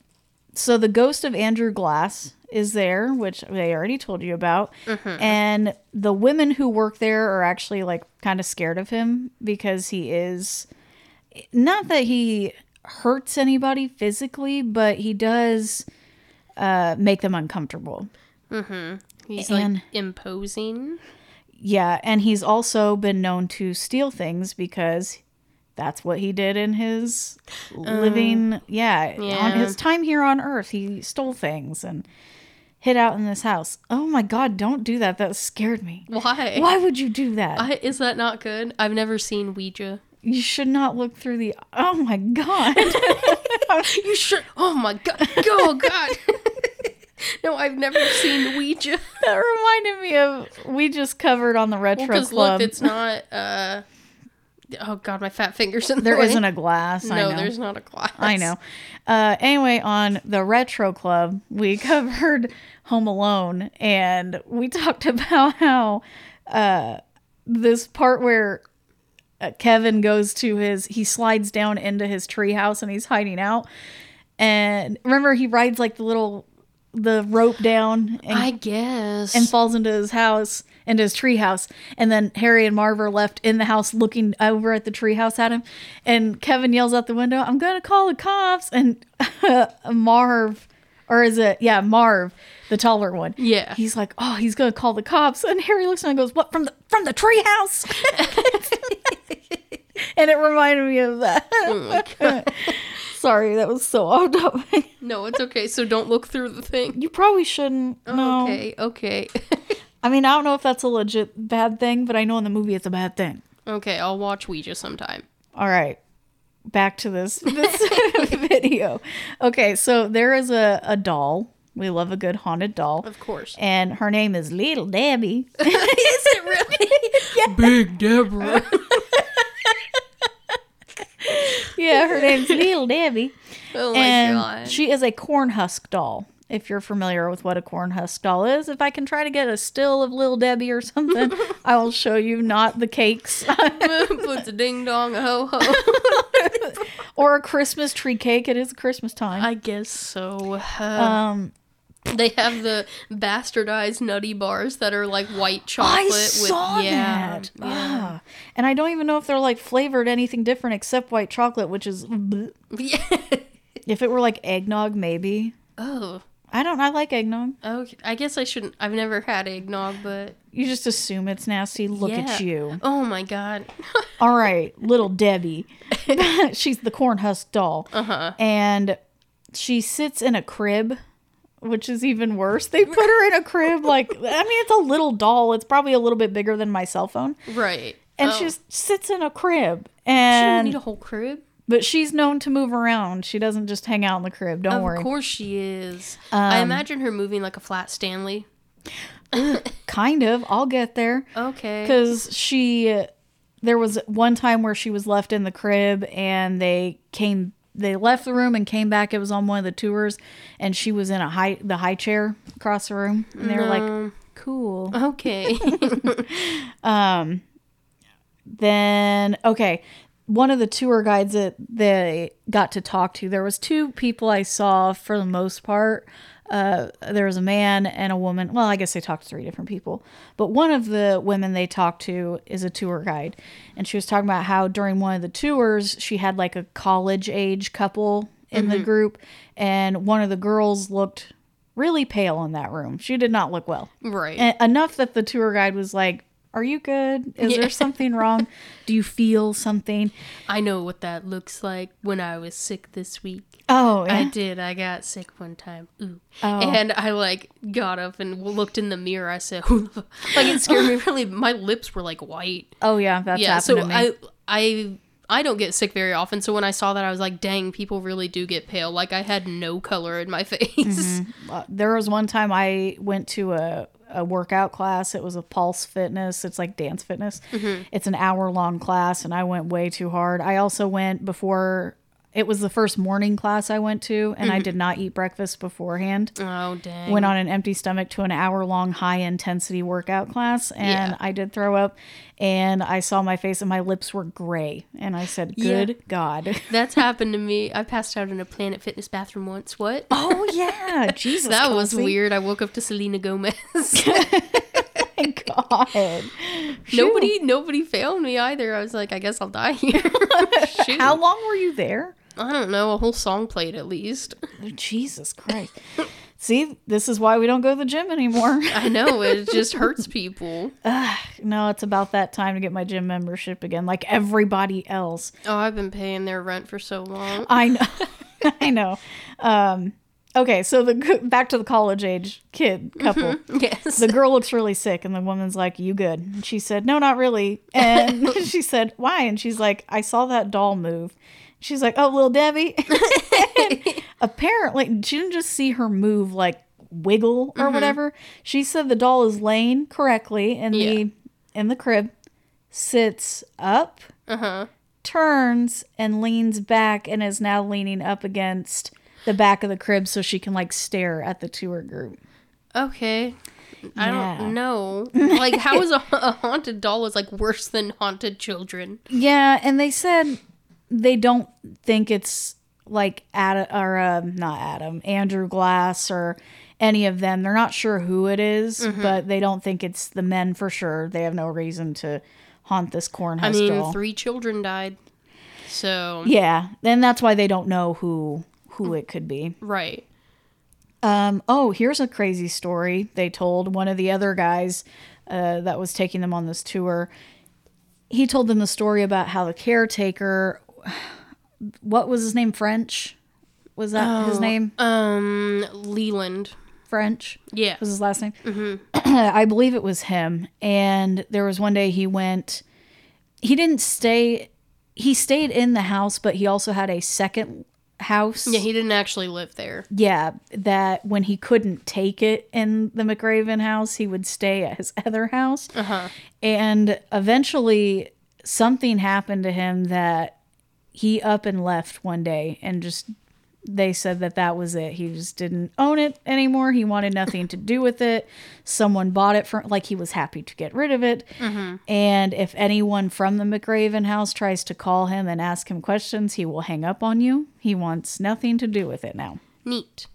so the ghost of Andrew Glass is there, which they already told you about.
Mm-hmm.
And the women who work there are actually like kind of scared of him because he is not that he hurts anybody physically, but he does uh make them uncomfortable.
He's
And-
like imposing.
Yeah, and he's also been known to steal things because that's what he did in his living. Yeah, on his time here on Earth, he stole things and hid out in this house. Oh my God! Don't do that. That scared me.
Why?
Why would you do that?
I, is that not good? I've never seen Ouija.
you should not look through the. Oh my God!
You should. Oh my god. Oh god. no, I've never seen Ouija.
that reminded me of we just covered on the retro
Because
club.
look, it's not. uh Oh god, my fat fingers in the
there
way.
isn't a glass. I
No, there's not a glass.
I know. Uh, anyway, on the Retro Club, we covered Home Alone, and we talked about how uh, this part where uh, Kevin goes to his, he slides down into his treehouse and he's hiding out. And remember, he rides like the little, the rope down and,
I guess.
and falls into his house, into his treehouse. And then Harry and Marv are left in the house looking over at the treehouse at him. And Kevin yells out the window, I'm going to call the cops. And Marv, or is it, yeah, Marv, the taller one.
Yeah.
He's like, oh, he's going to call the cops. And Harry looks at him and goes, what, from the, from the treehouse? and it reminded me of that.
Oh
Sorry, that was so off topic.
no, it's okay. So don't look through the thing.
You probably shouldn't. Oh, no.
Okay, okay.
I mean, I don't know if that's a legit bad thing, but I know in the movie it's a bad thing.
okay, I'll watch Ouija sometime.
All right. Back to this, this video. Okay, so there is a, a doll. We love a good haunted doll.
Of course.
And her name is Little Debbie.
Is it really? Big Deborah.
Yeah, her name's Little Debbie.
Oh my
and
god.
she is a corn husk doll. If you're familiar with what a corn husk doll is, if I can try to get a still of Little Debbie or something, I will show you not the cakes
Puts a ding dong, a ho ho.
or a Christmas tree cake. It is Christmas time.
I guess so. Uh,
um,
they have the bastardized nutty bars that are like white chocolate
I
with
saw
yeah,
that.
yeah.
Ah. And I don't even know if they're like flavored anything different except white chocolate, which is.
Yeah.
if it were like eggnog, maybe.
Oh.
I don't. I like eggnog.
Okay. I guess I shouldn't. I've never had eggnog, but
You just assume it's nasty. Look at you.
oh my god.
All right, little Debbie. She's the corn husk doll.
Uh-huh.
And she sits in a crib, which is even worse. They put her in a crib like I mean it's a little doll. It's probably a little bit bigger than my cell phone.
Right.
And
Oh.
she just sits in a crib.
She don't
And
need a whole crib.
but she's known to move around. She doesn't just hang out in the crib. Don't
of
worry. Um,
course she is. I imagine her moving like a flat Stanley.
Kind of. I'll get there.
Okay.
because she there was one time where she was left in the crib and they came they left the room and came back. It was on one of the tours and she was in a high the high chair across the room and they were like cool.
Okay.
um, then okay one of the tour guides that they got to talk to there was two people i saw for the most part uh, there was a man and a woman well i guess they talked to three different people but one of the women they talked to is a tour guide and she was talking about how during one of the tours she had like a college age couple in the group and one of the girls looked really pale in that room she did not look well
right.
and enough that the tour guide was like, "Are you good? Is
Yeah.
there something wrong? Do you feel something?"
I know what that looks like when I was sick this week.
Oh,
I did. I got sick one time. Ooh.
Oh.
And I like got up and looked in the mirror. I said, like it scared me really. My lips were like white.
oh yeah, that's
yeah.
happened
So
to me.
I I I don't get sick very often. So when I saw that, I was like, dang, people really do get pale. Like I had no color in my face.
Uh, there was one time I went to a a workout class. It was a Pulse Fitness. It's like dance fitness.
Mm-hmm.
It's an hour long class, and I went way too hard. I also went before it was the first morning class I went to, and I mm-hmm. did not eat breakfast beforehand.
Oh dang.
Went on an empty stomach to an hour long high intensity workout class, and
Yeah.
I did throw up. And I saw my face, and my lips were gray. And I said,
Yeah.
"Good God."
That's happened to me. I passed out in a Planet Fitness bathroom once. What?
Oh yeah, Jesus,
that was weird. I woke up to Selena Gomez.
God,
nobody, nobody found me either. I was like, I guess I'll die here.
How long were you there?
I don't know. A whole song played at least.
Jesus Christ. See, this is why we don't go to the gym anymore.
I know it just hurts people.
no, it's about that time to get my gym membership again, like everybody else.
Oh, I've been paying their rent for so long.
I know. I know. Um, okay, so the back to the college age kid couple.
Yes.
The girl looks really sick, and the woman's like, "You good?" And she said, "No, not really." And she said, "Why?" And she's like, "I saw that doll move." She's like, "Oh, little Debbie." Apparently, she didn't just see her move like wiggle or whatever. She said the doll is laying correctly in the in the crib, sits up,
Uh huh.
turns and leans back, and is now leaning up against the back of the crib so she can like stare at the tour group.
Okay. I
Yeah.
don't know. Like, how is a, a haunted doll is like worse than haunted children?
Yeah, and they said they don't think it's like Adam or um, not Adam, Andrew Glass or any of them. They're not sure who it is,
Mm-hmm.
but they don't think it's the men for sure. They have no reason to haunt this cornhouse
I mean, three children died. So,
yeah, and that's why they don't know who who it could be.
right.
Um, oh, here's a crazy story they told one of the other guys uh, that was taking them on this tour. He told them the story about how the caretaker, what was his name? French? Was that his name?
Um, Leyland.
French
Yeah.
was his last name. I believe it was him. And there was one day he went. He didn't stay. He stayed in the house, but he also had a second house.
Yeah, he didn't actually live there.
Yeah, that when he couldn't take it in the McRaven house, he would stay at his other house.
Uh-huh.
And eventually, something happened to him that he up and left one day and just they said that that was it. He just didn't own it anymore. He wanted nothing to do with it. Someone bought it for like he was happy to get rid of it. Mm-hmm. And if anyone from the McRaven house tries to call him and ask him questions, he will hang up on you. He wants nothing to do with it now.
Neat.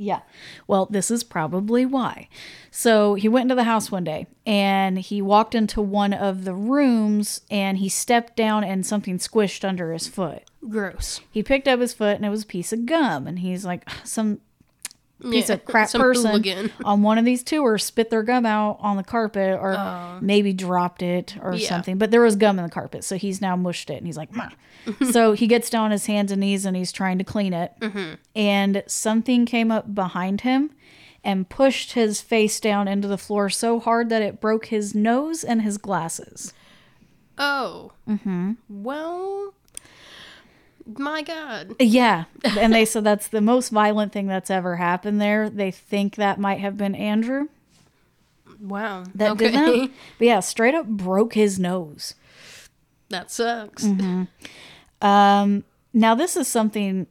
Yeah. Well, this is probably why. So he went into the house one day and he walked into one of the rooms and he stepped down and something squished under his foot.
Gross.
He picked up his foot and it was a piece of gum. And he's like, some piece
Yeah,
of crap person on one of these tours spit their gum out on the carpet or maybe dropped it or.
Yeah.
something. But there was gum in the carpet. So he's now mushed it and he's like, "Mah." so he gets down on his hands and knees and he's trying to clean it.
Mm-hmm.
And something came up behind him and pushed his face down into the floor so hard that it broke his nose and his glasses.
Oh. Mm-hmm. Well, my God.
Yeah. And they said that's the most violent thing that's ever happened there. They think that might have been Andrew
Wow.
that
okay.
did that. But yeah, straight up broke his nose.
that sucks.
Mm-hmm. Um, now this is something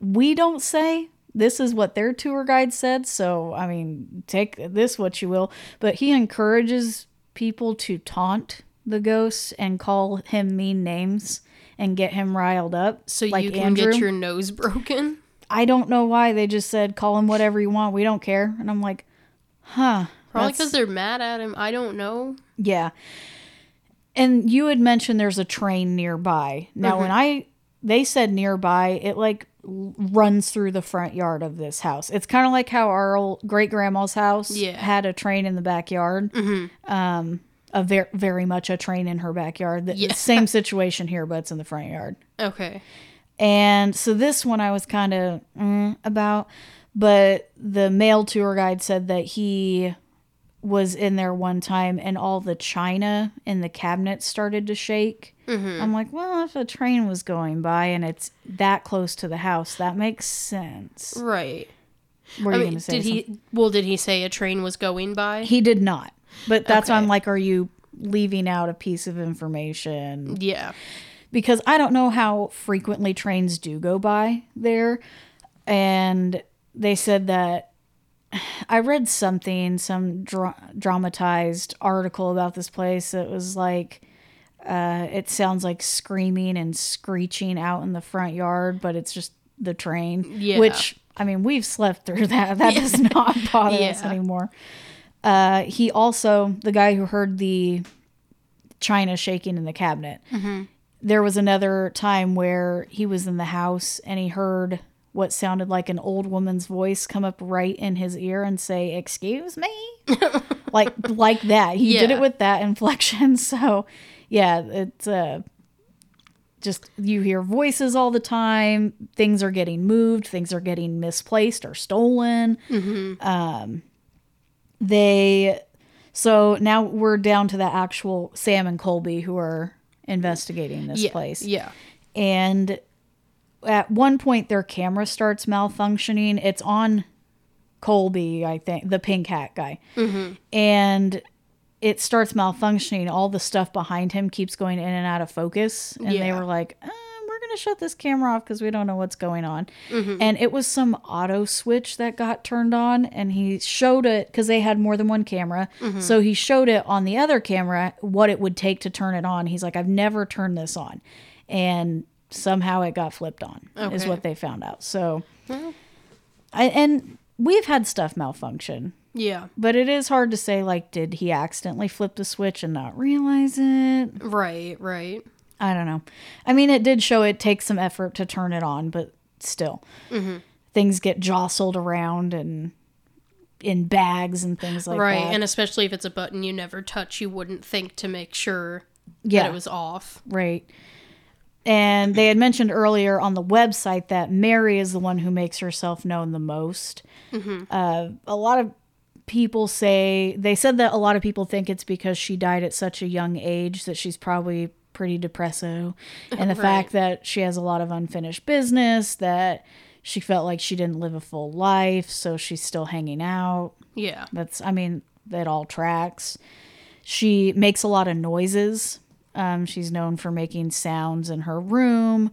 we don't say. This is what their tour guide said. So I mean, take this what you will. But he encourages people to taunt the ghost and call him mean names and get him riled up.
So
like
you can
Andrew.
get your nose broken?
I don't know why they just said call him whatever you want. We don't care. And I'm like, huh.
Probably because they're mad at him. I don't know.
Yeah. And you had mentioned there's a train nearby. Now,
Mm-hmm.
when I they said nearby, it like runs through the front yard of this house. It's kind of like how our old great grandma's house
Yeah.
had a train in the backyard. Mm-hmm. Um, a very very much a train in her backyard. The
Yeah.
same situation here, but it's in the front yard.
Okay.
And so this one I was kind of mm, about, but the male tour guide said that he was in there one time and all the china in the cabinet started to shake. I'm like, well, if a train was going by and it's that close to the house, that makes sense.
Right.
Were
I
you
mean,
going to say
did
something?
he? Well, did he say a train was going by?
He did not. But that's why I'm like, are you leaving out a piece of information?
yeah.
because I don't know how frequently trains do go by there. And they said that I read something, some dra- dramatized article about this place. It was like, uh, it sounds like screaming and screeching out in the front yard, but it's just the train.
Yeah.
Which, I mean, we've slept through that. That does not bother us
Yeah.
anymore. Uh, he also, the guy who heard the china shaking in the cabinet, there was another time where he was in the house and he heard what sounded like an old woman's voice come up right in his ear and say, "Excuse me," like like that. He did it with that inflection. So, yeah, it's uh, just you hear voices all the time. Things are getting moved. Things are getting misplaced or stolen. Um, they so now we're down to the actual Sam and Colby who are investigating this
yeah,
place.
Yeah.
and at one point their camera starts malfunctioning. It's on colby i think the pink hat guy. And it starts malfunctioning. All the stuff behind him keeps going in and out of focus. And they were like uh, going to shut this camera off because we don't know what's going on. Mm-hmm. And it was some auto switch that got turned on and he showed it because they had more than one camera. Mm-hmm. So he showed it on the other camera what it would take to turn it on. He's like i've never turned this on. And somehow it got flipped on is what they found out. So I, and we've had stuff malfunction.
Yeah.
but it is hard to say like did he accidentally flip the switch and not realize it?
Right. Right.
I don't know i mean it did show it takes some effort to turn it on but still things get jostled around and in bags and things like
right.
that Right,
And especially if it's a button you never touch, you wouldn't think to make sure
Yeah.
that it was off.
Right. And they had mentioned earlier on the website that Mary is the one who makes herself known the most. Uh, a lot of people say, they said that a lot of people think it's because she died at such a young age that she's probably pretty depresso. And the fact that she has a lot of unfinished business, that she felt like she didn't live a full life, so she's still hanging out.
Yeah.
That's, I mean, that all tracks. She makes a lot of noises. Um, she's known for making sounds in her room.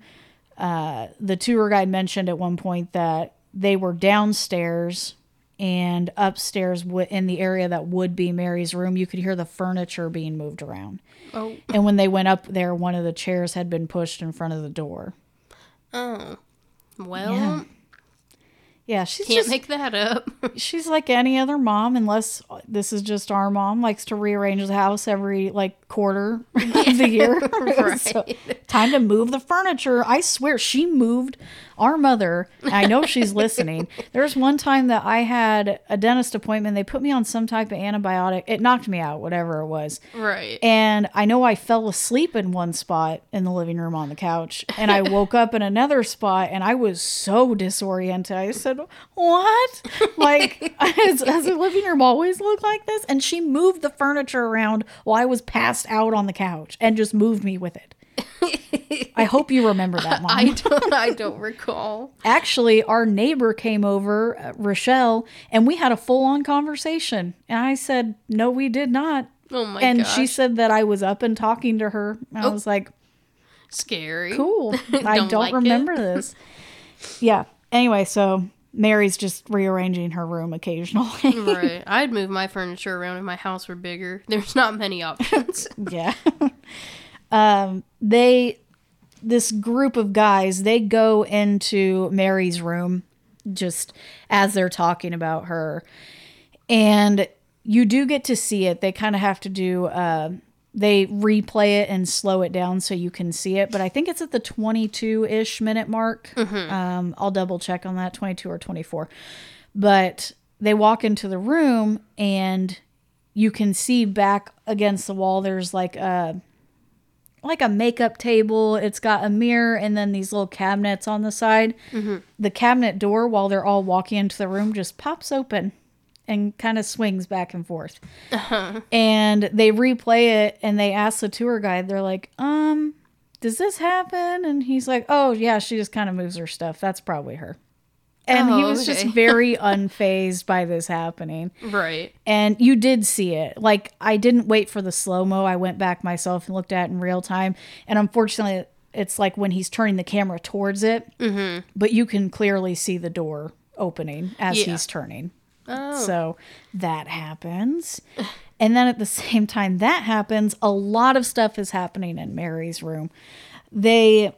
Uh, the tour guide mentioned at one point that they were downstairs and upstairs w- in the area that would be Mary's room, you could hear the furniture being moved around.
Oh.
And when they went up there, one of the chairs had been pushed in front of the door.
Oh. Well,
Yeah. Yeah, she's
can't
just
make that up.
she's like any other mom unless this is just our mom likes to rearrange the house every like quarter of the year So, time to move the furniture i swear she moved our mother i know she's listening there's one time that i had a dentist appointment they put me on some type of antibiotic it knocked me out whatever it was
right.
and I know I fell asleep in one spot in the living room on the couch, and I woke up in another spot, and I was so disoriented. I said, "What? Like, has, has the living room always looked like this?" And she moved the furniture around while I was passed out on the couch, and just moved me with it. I hope you remember that, Mom.
I don't. I don't recall.
Actually, our neighbor came over, uh, Rochelle, and we had a full-on conversation. And I said, "No, we did not."
Oh my
and
gosh.
she said that I was up and talking to her. I was like,
Scary.
cool. I
Don't
don't,
like
remember this. Yeah. Anyway, so Mary's just rearranging her room occasionally.
right. I'd move my furniture around if my house were bigger. There's not many options.
yeah. um, they, this group of guys, they go into Mary's room just as they're talking about her. And you do get to see it. They kind of have to do, uh, they replay it and slow it down so you can see it. But I think it's at the 22 ish minute mark. Um, I'll double check on that 22 or 24. But they walk into the room and you can see back against the wall there's like a like a makeup table it's got a mirror and then these little cabinets on the side the cabinet door while they're all walking into the room just pops open and kind of swings back and forth and they replay it and they ask the tour guide they're like um does this happen and he's like oh yeah she just kind of moves her stuff that's probably her and he
Oh,
was just very unfazed by this happening
right.
and you did see it. Like I didn't wait for the slow mo. I went back myself and looked at it in real time. And unfortunately, It's like when he's turning the camera towards it, but you can clearly see the door opening as
Yeah.
he's turning.
Oh.
So that happens. And then at the same time that happens, a lot of stuff is happening in Mary's room. They,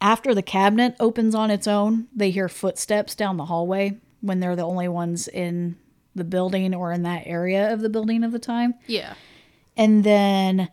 after the cabinet opens on its own, they hear footsteps down the hallway when they're the only ones in the building or in that area of the building of the time.
yeah.
And then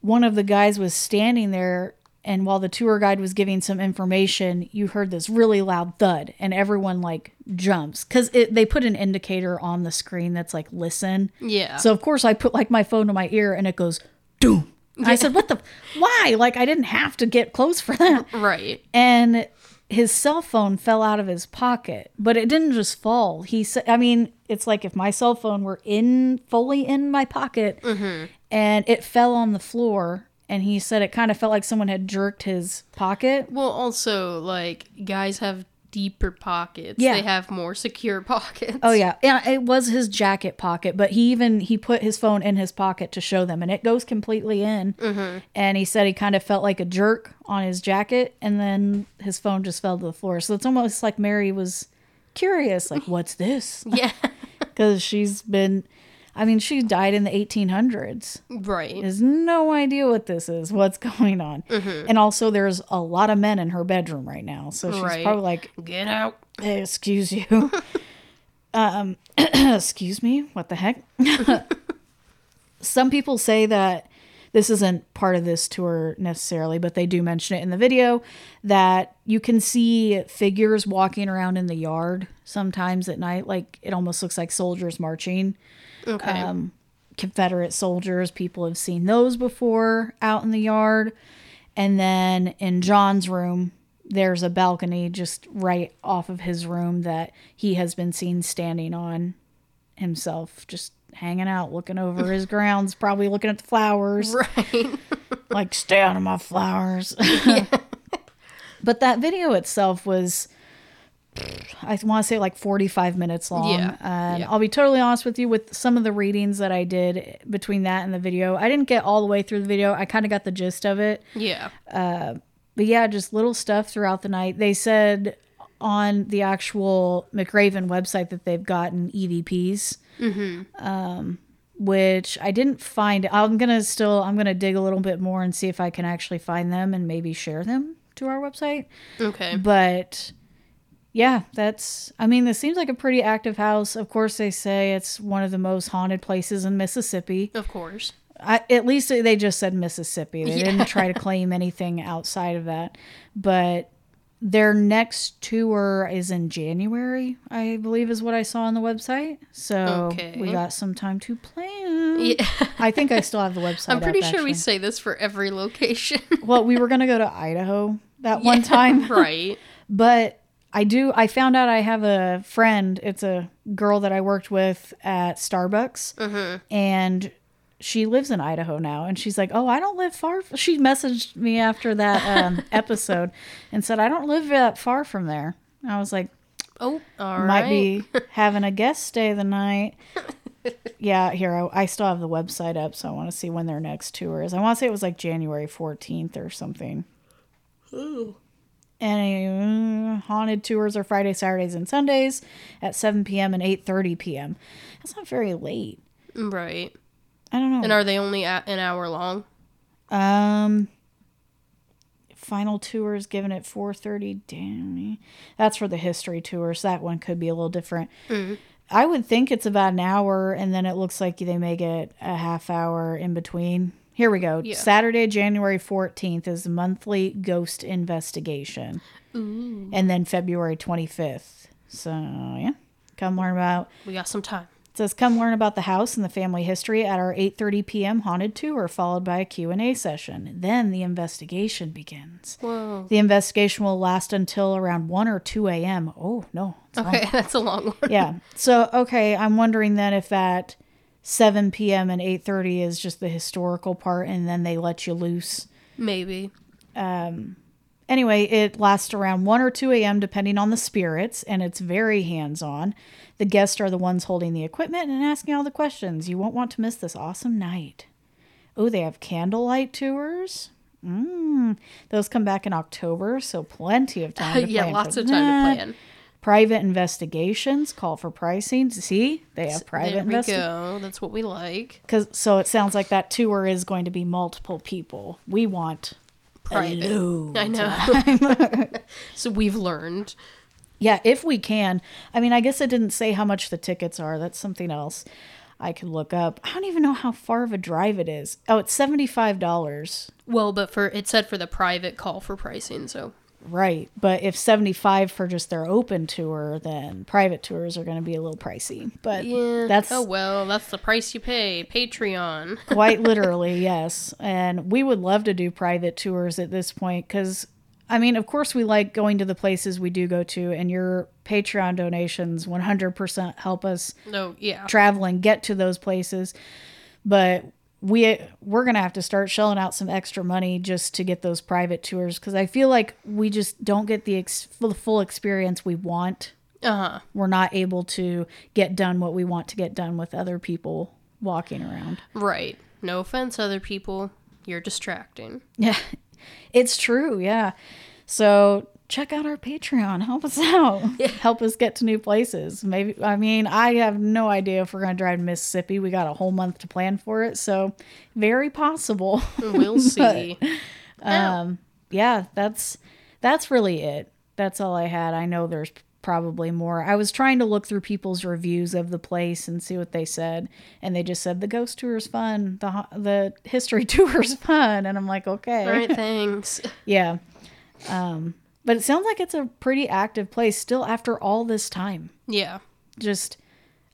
one of the guys was standing there, and while the tour guide was giving some information, you heard this really loud thud, and everyone like jumps because they put an indicator on the screen that's like listen.
Yeah.
So of course I put like my phone to my ear, and it goes doom. I said, "What the? Why? Like I didn't have to get close for that."
right.
and his cell phone fell out of his pocket but it didn't just fall he said i mean it's like if my cell phone were in fully in my pocket mm-hmm. and it fell on the floor and he said it kind of felt like someone had jerked his pocket
Well, also, like, guys have deeper pockets.
Yeah.
They have more secure pockets.
oh yeah yeah it was his jacket pocket but he even he put his phone in his pocket to show them and it goes completely in mm-hmm. and he said he kind of felt like a jerk on his jacket and then his phone just fell to the floor so it's almost like mary was curious like what's this
Yeah.
because she's been i mean she died in the 1800s
right.
has no idea what this is what's going on. And also there's a lot of men in her bedroom right now. So she's
Right.
probably like
Get out.
hey, excuse you. Um excuse me? What the heck? Some people say that this isn't part of this tour necessarily, but they do mention it in the video that you can see figures walking around in the yard sometimes at night. Like it almost looks like soldiers marching.
Okay.
Um, Confederate soldiers, people have seen those before out in the yard. And then in John's room, there's a balcony just right off of his room that he has been seen standing on himself, just hanging out, looking over his grounds, probably looking at the flowers
right.
like stay out of my flowers. but that video itself was I want to say like 45 minutes long.
Yeah,
And
yeah.
I'll be totally honest with you with some of the readings that I did between that and the video. I didn't get all the way through the video. I kind of got the gist of it.
yeah.
Uh, but yeah, just little stuff throughout the night. They said on the actual McRaven website that they've gotten EVPs, um, which I didn't find. I'm gonna still I'm gonna dig a little bit more and see if I can actually find them and maybe share them to our website.
Okay.
But yeah, that's. I mean, this seems like a pretty active house. Of course, they say it's one of the most haunted places in Mississippi.
Of course.
I, at least they just said Mississippi. They
Yeah.
didn't try to claim anything outside of that. But their next tour is in January, I believe, is what I saw on the website. So
Okay.
we got some time to plan.
Yeah.
I think I still have the website.
I'm pretty
up,
sure we say this for every location.
Well, we were gonna go to Idaho that one time,
right.
but I do. I found out I have a friend. It's a girl that I worked with at Starbucks,
Mm-hmm.
and she lives in Idaho now. And she's like, "Oh, I don't live far." f-" She messaged me after that um, episode and said, "I don't live that far from there." I was like,
Oh, all right.
"Might be having a guest stay the night." yeah, here I, I still have the website up, so I want to see when their next tour is. I want to say it was like January fourteenth or something. And uh, haunted tours are Friday, Saturdays, and Sundays at 7 p.m. and 8:30 p.m. That's not very late.
Right.
I don't know.
And are they only an hour long?
Um, final tour is given at 4:30. Damn, that's for the history tour, so that one could be a little different. I would think it's about an hour, and then it looks like they may get a half hour in between. Here we go.
Yeah.
Saturday, January 14th is monthly ghost investigation. And then February 25th. So, yeah. Come learn about
We got some time.
It says come learn about the house and the family history at our 8:30 p.m. haunted tour followed by a Q&A session. Then the investigation begins.
Whoa.
The investigation will last until around 1 or 2 a.m. Oh, no. it's long.
Okay, that's a long one.
Yeah. So, okay, I'm wondering then if at 7 p.m. and 8:30 is just the historical part and then they let you loose.
Maybe.
Um, Anyway, it lasts around 1 or 2 a.m. depending on the spirits, and it's very hands on. The guests are the ones holding the equipment and asking all the questions. You won't want to miss this awesome night. Oh, they have candlelight tours. Mm. Those come back in October, so plenty of time. To
yeah,
plan
lots of time
that.
to plan.
Private investigations call for pricing. See, they have private
there we
investigations.
go. That's what we like.
Cause so it sounds like that tour is going to be multiple people. We want
Private.
load
I know. so we've learned.
Yeah, if we can. I mean, I guess it didn't say how much the tickets are. That's something else I could look up. I don't even know how far of a drive it is. Oh, it's $75.
Well, but for it said for the private call for pricing, so
Right. But if 75 for just their open tour, then private tours are going to be a little pricey. But
yeah.
Oh, that's
oh well, that's the price you pay. Patreon.
quite literally, yes. And we would love to do private tours at this point because, I mean, of course, we like going to the places we do go to, and your Patreon donations 100% help us
No, yeah.
travel and get to those places. But we we're gonna have to start shelling out some extra money just to get those private tours because I feel like we just don't get the ex- full full experience we want.
Uh huh.
We're not able to get done what we want to get done with other people walking around.
Right. No offense, other people. You're distracting.
Yeah, it's true. Yeah. So check out our Patreon. Help us out. Help us get to new places. Maybe, I mean, I have no idea if we're going to drive to Mississippi. We got a whole month to plan for it. So very possible.
We'll see.
yeah, that's, that's really it. That's all I had. I know there's probably more. I was trying to look through people's reviews of the place and see what they said, and they just said the ghost tour is fun, the the history tour is fun, and I'm like, okay,
All right, thanks.
Yeah. Um, but it sounds like it's a pretty active place still after all this time.
Yeah.
Just,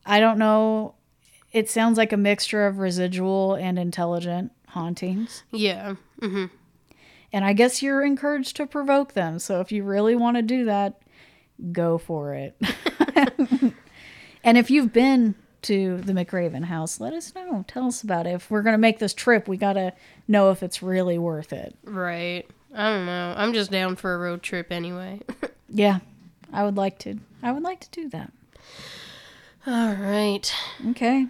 I don't know. It sounds like a mixture of residual and intelligent hauntings.
Yeah. hmm
And I guess you're encouraged to provoke them. So if you really want to do that, go for it. and if you've been to the McRaven house, let us know. Tell us about it. If we're going to make this trip, we got to know if it's really worth it.
Right. I don't know. I'm just down for a road trip anyway.
Yeah. I would like to. I would like to do that.
All right.
Okay.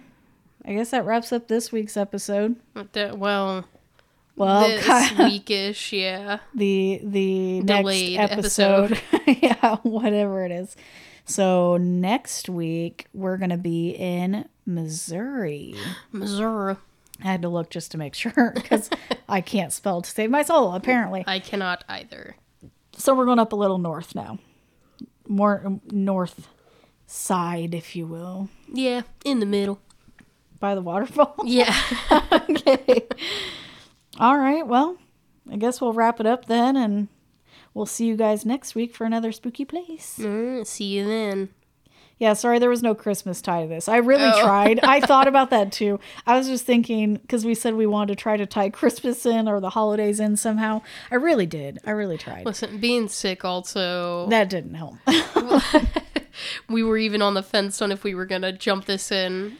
I guess that wraps up this week's episode.
That, well,
Well,
this weekish, yeah.
the the
Delayed
next episode, yeah, whatever it is. So next week we're gonna be in Missouri.
Missouri.
I had to look just to make sure because I can't spell to save my soul apparently.
I cannot either.
So we're going up a little north now, more um, north side, if you will,
Yeah, in the middle.
by the waterfall.
Yeah.
okay. All right. Well, I guess we'll wrap it up then, and we'll see you guys next week for another spooky place.
Mm, see you then.
Yeah, sorry, there was no Christmas tie to this. I really
Oh.
tried. I thought about that too. I was just thinking because we said we wanted to try to tie Christmas in or the holidays in somehow. I really did. I really tried.
Listen, being sick also.
That didn't help.
we were even on the fence on if we were going to jump this in,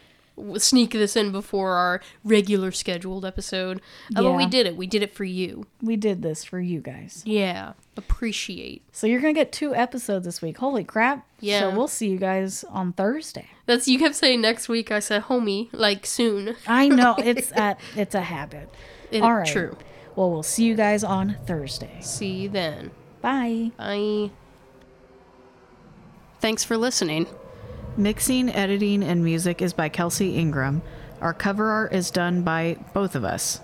sneak this in before our regular scheduled episode. Uh, But we did it. We did it for you.
we did this for you guys.
Yeah. Appreciate.
So you're going to get two episodes this week. Holy crap.
Yeah.
So we'll see you guys on Thursday.
That's you kept saying next week. I said, homie, like soon.
I know it's at it's a habit.
It-
All right.
True.
Well, we'll see you guys on Thursday.
See you then.
Bye.
Bye. Thanks for listening.
Mixing, editing, and music is by Kelsey Ingram. Our cover art is done by both of us.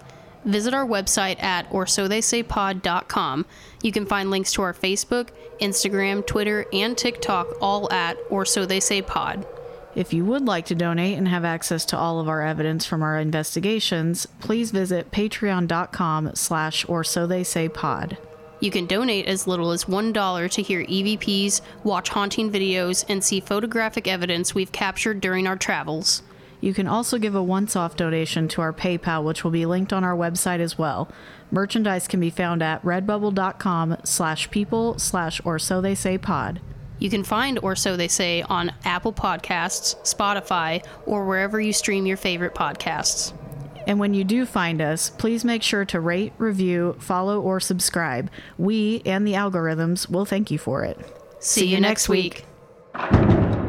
Visit our website at or so they say pod.com. You can find links to our Facebook, Instagram, Twitter, and TikTok all at or so they say pod.
If you would like to donate and have access to all of our evidence from our investigations, please visit patreon.com slash or so they say pod.
You can donate as little as $1 to hear EVPs, watch haunting videos, and see photographic evidence we've captured during our travels.
You can also give a once-off donation to our PayPal, which will be linked on our website as well. Merchandise can be found at redbubble.com slash people slash or so they say pod.
You can find Or So They Say on Apple Podcasts, Spotify, or wherever you stream your favorite podcasts.
And when you do find us, please make sure to rate, review, follow, or subscribe. We and the algorithms will thank you for it.
See, you next week.
week.